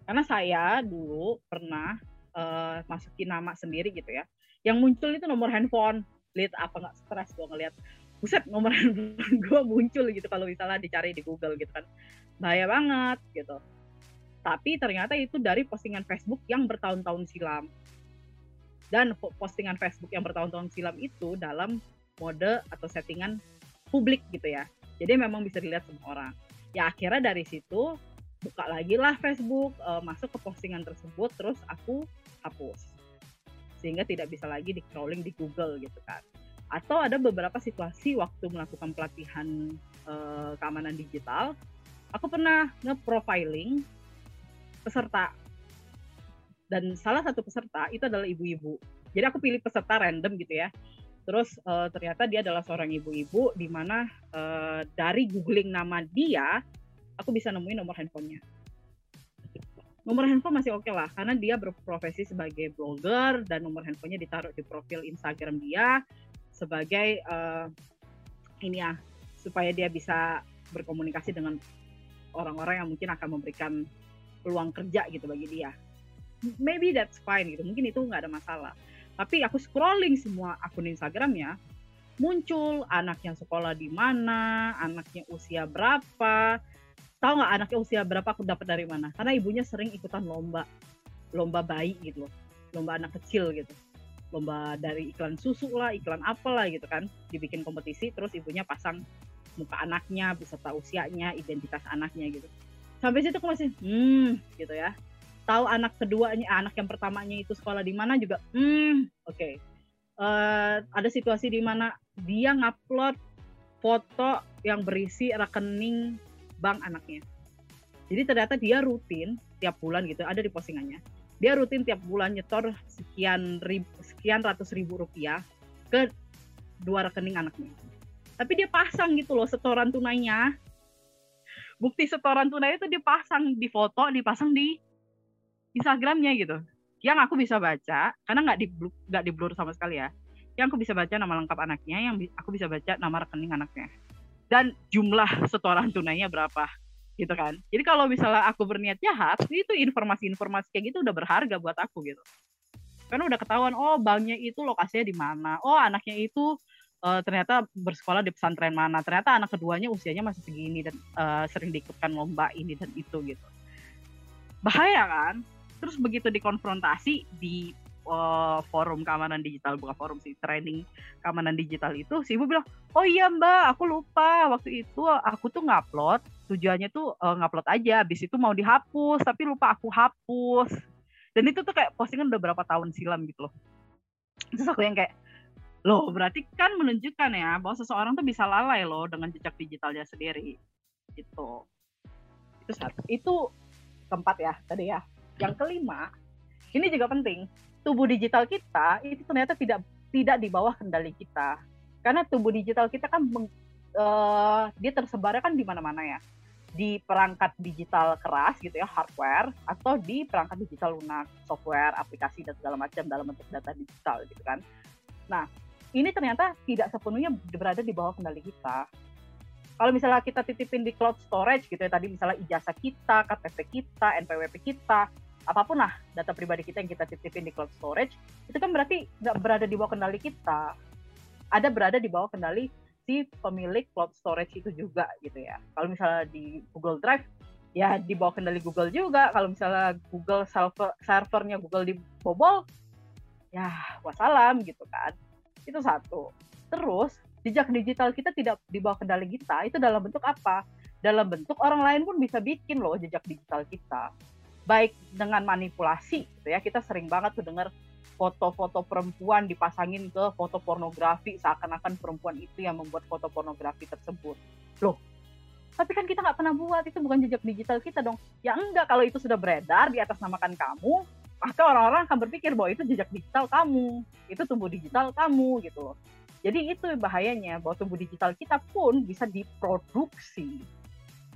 Karena saya dulu pernah uh, masukin nama sendiri gitu ya. Yang muncul itu nomor handphone. Lihat apa nggak stres gue ngeliat. Buset nomor (laughs) handphone gue muncul gitu kalau misalnya dicari di Google gitu kan. Bahaya banget gitu. Tapi ternyata itu dari postingan Facebook yang bertahun-tahun silam dan postingan Facebook yang bertahun-tahun silam itu dalam mode atau settingan publik gitu ya. Jadi memang bisa dilihat semua orang. Ya akhirnya dari situ buka lagi lah Facebook, uh, masuk ke postingan tersebut, terus aku hapus. Sehingga tidak bisa lagi di crawling di Google gitu kan. Atau ada beberapa situasi waktu melakukan pelatihan uh, keamanan digital, aku pernah nge-profiling peserta dan salah satu peserta itu adalah ibu-ibu. Jadi aku pilih peserta random gitu ya. Terus uh, ternyata dia adalah seorang ibu-ibu di mana uh, dari googling nama dia aku bisa nemuin nomor handphonenya. Nomor handphone masih oke okay lah karena dia berprofesi sebagai blogger dan nomor handphonenya ditaruh di profil Instagram dia sebagai uh, ini ya supaya dia bisa berkomunikasi dengan orang-orang yang mungkin akan memberikan peluang kerja gitu bagi dia. Maybe that's fine gitu mungkin itu nggak ada masalah. Tapi aku scrolling semua akun Instagramnya muncul anak yang sekolah di mana anaknya usia berapa tahu nggak anaknya usia berapa aku dapat dari mana? Karena ibunya sering ikutan lomba lomba bayi gitu lomba anak kecil gitu lomba dari iklan susu lah iklan apa lah gitu kan. Dibikin kompetisi terus ibunya pasang muka anaknya beserta usianya identitas anaknya gitu. Sampai situ aku masih hmm gitu ya. Tahu anak keduanya anak yang pertamanya itu sekolah di mana juga hmm oke. Okay. uh, eh, ada situasi di mana dia ngupload foto yang berisi rekening bank anaknya. Jadi ternyata dia rutin tiap bulan gitu ada di postingannya dia rutin tiap bulan nyetor sekian ribu, sekian ratus ribu rupiah ke dua rekening anaknya. Tapi dia pasang gitu loh setoran tunainya. Bukti setoran tunai itu dipasang di foto dipasang di Instagramnya gitu. Yang aku bisa baca karena nggak di nggak di blur sama sekali ya. Yang aku bisa baca nama lengkap anaknya yang aku bisa baca nama rekening anaknya. Dan jumlah setoran tunainya berapa gitu kan. Jadi kalau misalnya aku berniat jahat itu informasi-informasi kayak gitu udah berharga buat aku gitu. Karena udah ketahuan oh banknya itu lokasinya di mana. Oh anaknya itu uh, ternyata bersekolah di pesantren mana. Ternyata anak keduanya usianya masih segini dan uh, sering diikutkan lomba ini dan itu gitu. Bahaya kan? Terus begitu dikonfrontasi di uh, forum keamanan digital bukan forum sih training keamanan digital itu si ibu bilang oh iya mbak aku lupa. Waktu itu aku tuh ngupload tujuannya tuh uh, ngupload aja habis itu mau dihapus tapi lupa aku hapus. Dan itu tuh kayak postingan udah berapa tahun silam gitu loh. Terus aku yang kayak loh berarti kan menunjukkan ya bahwa seseorang tuh bisa lalai loh dengan jejak digitalnya sendiri gitu. Itu satu itu keempat ya tadi ya. Yang kelima ini juga penting tubuh digital kita itu ternyata tidak tidak di bawah kendali kita. Karena tubuh digital kita kan meng, uh, dia tersebarnya kan di mana-mana ya di perangkat digital keras gitu ya hardware atau di perangkat digital lunak software aplikasi dan segala macam dalam bentuk data digital gitu kan. Nah ini ternyata tidak sepenuhnya berada di bawah kendali kita. Kalau misalnya kita titipin di cloud storage gitu ya tadi misalnya ijazah kita KTP kita NPWP kita apa pun lah data pribadi kita yang kita titipin di cloud storage itu kan berarti nggak berada di bawah kendali kita. Ada berada di bawah kendali si pemilik cloud storage itu juga gitu ya. Kalau misalnya di Google Drive ya di bawah kendali Google juga. Kalau misalnya Google server servernya Google dibobol ya wassalam gitu kan. Itu satu. Terus jejak digital kita tidak di bawah kendali kita itu dalam bentuk apa? Dalam bentuk orang lain pun bisa bikin loh jejak digital kita. Baik dengan manipulasi gitu ya kita sering banget tuh dengar foto-foto perempuan dipasangin ke foto pornografi seakan-akan perempuan itu yang membuat foto pornografi tersebut. Loh tapi kan kita nggak pernah buat itu bukan jejak digital kita dong. Ya enggak kalau itu sudah beredar di atas namakan kamu maka orang-orang akan berpikir bahwa itu jejak digital kamu itu tumbuh digital kamu gitu loh. Jadi itu bahayanya bahwa tumbuh digital kita pun bisa diproduksi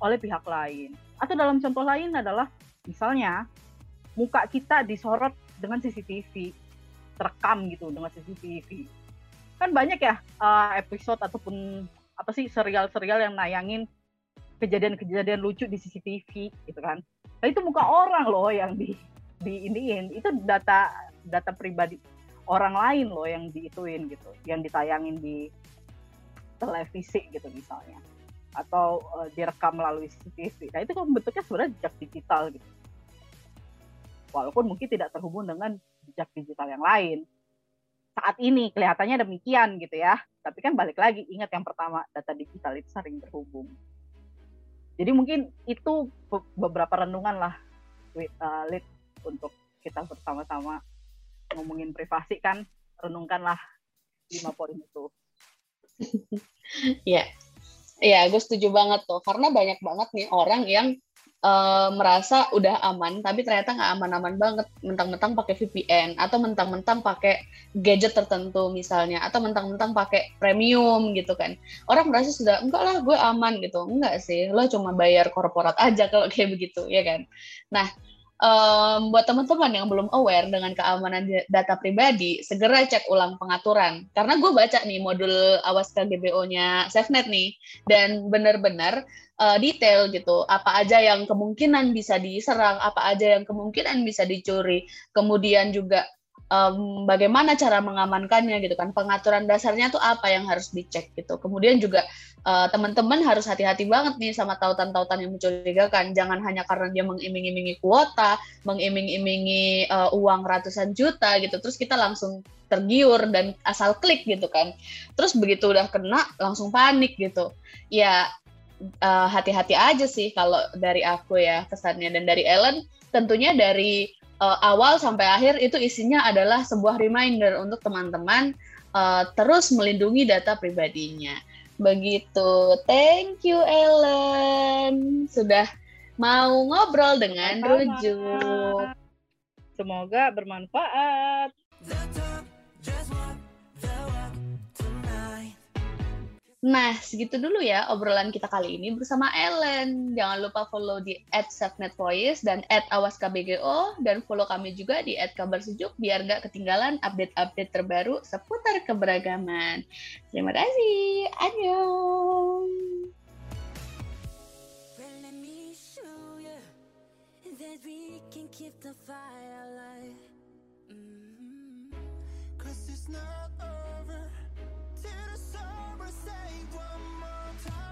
oleh pihak lain. Atau dalam contoh lain adalah misalnya muka kita disorot dengan CCTV terekam gitu dengan CCTV kan banyak ya uh, episode ataupun apa sih serial-serial yang nayangin kejadian-kejadian lucu di CCTV gitu kan nah, itu muka orang loh yang di di iniin itu data data pribadi orang lain loh yang diituin gitu yang ditayangin di televisi gitu misalnya atau uh, direkam melalui CCTV. Nah itu kan bentuknya sebenarnya jejak digital gitu. Walaupun mungkin tidak terhubung dengan jejak digital yang lain. Saat ini kelihatannya demikian gitu ya. Tapi kan balik lagi ingat yang pertama data digital itu sering terhubung. Jadi mungkin itu beberapa renungan lah uh, lead untuk kita bersama-sama ngomongin privasi kan renungkanlah lima poin itu. (laughs) Ya, Iya, gue setuju banget tuh. Karena banyak banget nih orang yang uh, merasa udah aman, tapi ternyata nggak aman-aman banget. Mentang-mentang pakai VPN atau mentang-mentang pakai gadget tertentu misalnya, atau mentang-mentang pakai premium gitu kan. Orang merasa sudah enggak lah, gue aman gitu. Enggak sih, lo cuma bayar korporat aja kalau kayak begitu, ya kan. Nah, um, buat teman-teman yang belum aware dengan keamanan data pribadi, segera cek ulang pengaturan. Karena gue baca nih modul awas KGBO-nya SafeNet nih, dan benar-benar uh, detail gitu. Apa aja yang kemungkinan bisa diserang, apa aja yang kemungkinan bisa dicuri. Kemudian juga um, bagaimana cara mengamankannya gitu kan pengaturan dasarnya tuh apa yang harus dicek gitu kemudian juga uh, teman-teman harus hati-hati banget nih sama tautan-tautan yang mencurigakan. Jangan hanya karena dia mengiming-imingi kuota mengiming-imingi uh, uang ratusan juta gitu terus kita langsung tergiur dan asal klik gitu kan. Terus begitu udah kena langsung panik gitu. Ya uh, hati-hati aja sih kalau dari aku ya kesannya dan dari Ellen tentunya dari uh, awal sampai akhir itu isinya adalah sebuah reminder untuk teman-teman uh, terus melindungi data pribadinya. Begitu. Thank you Ellen sudah mau ngobrol dengan Rujuk. Semoga bermanfaat. Nah, segitu dulu ya obrolan kita kali ini bersama Ellen. Jangan lupa follow di @safnetvoice dan @awaskbgo dan follow kami juga di @kabarsejuk biar gak ketinggalan update-update terbaru seputar keberagaman. Terima kasih. Annyeong. Cause you're say one more time.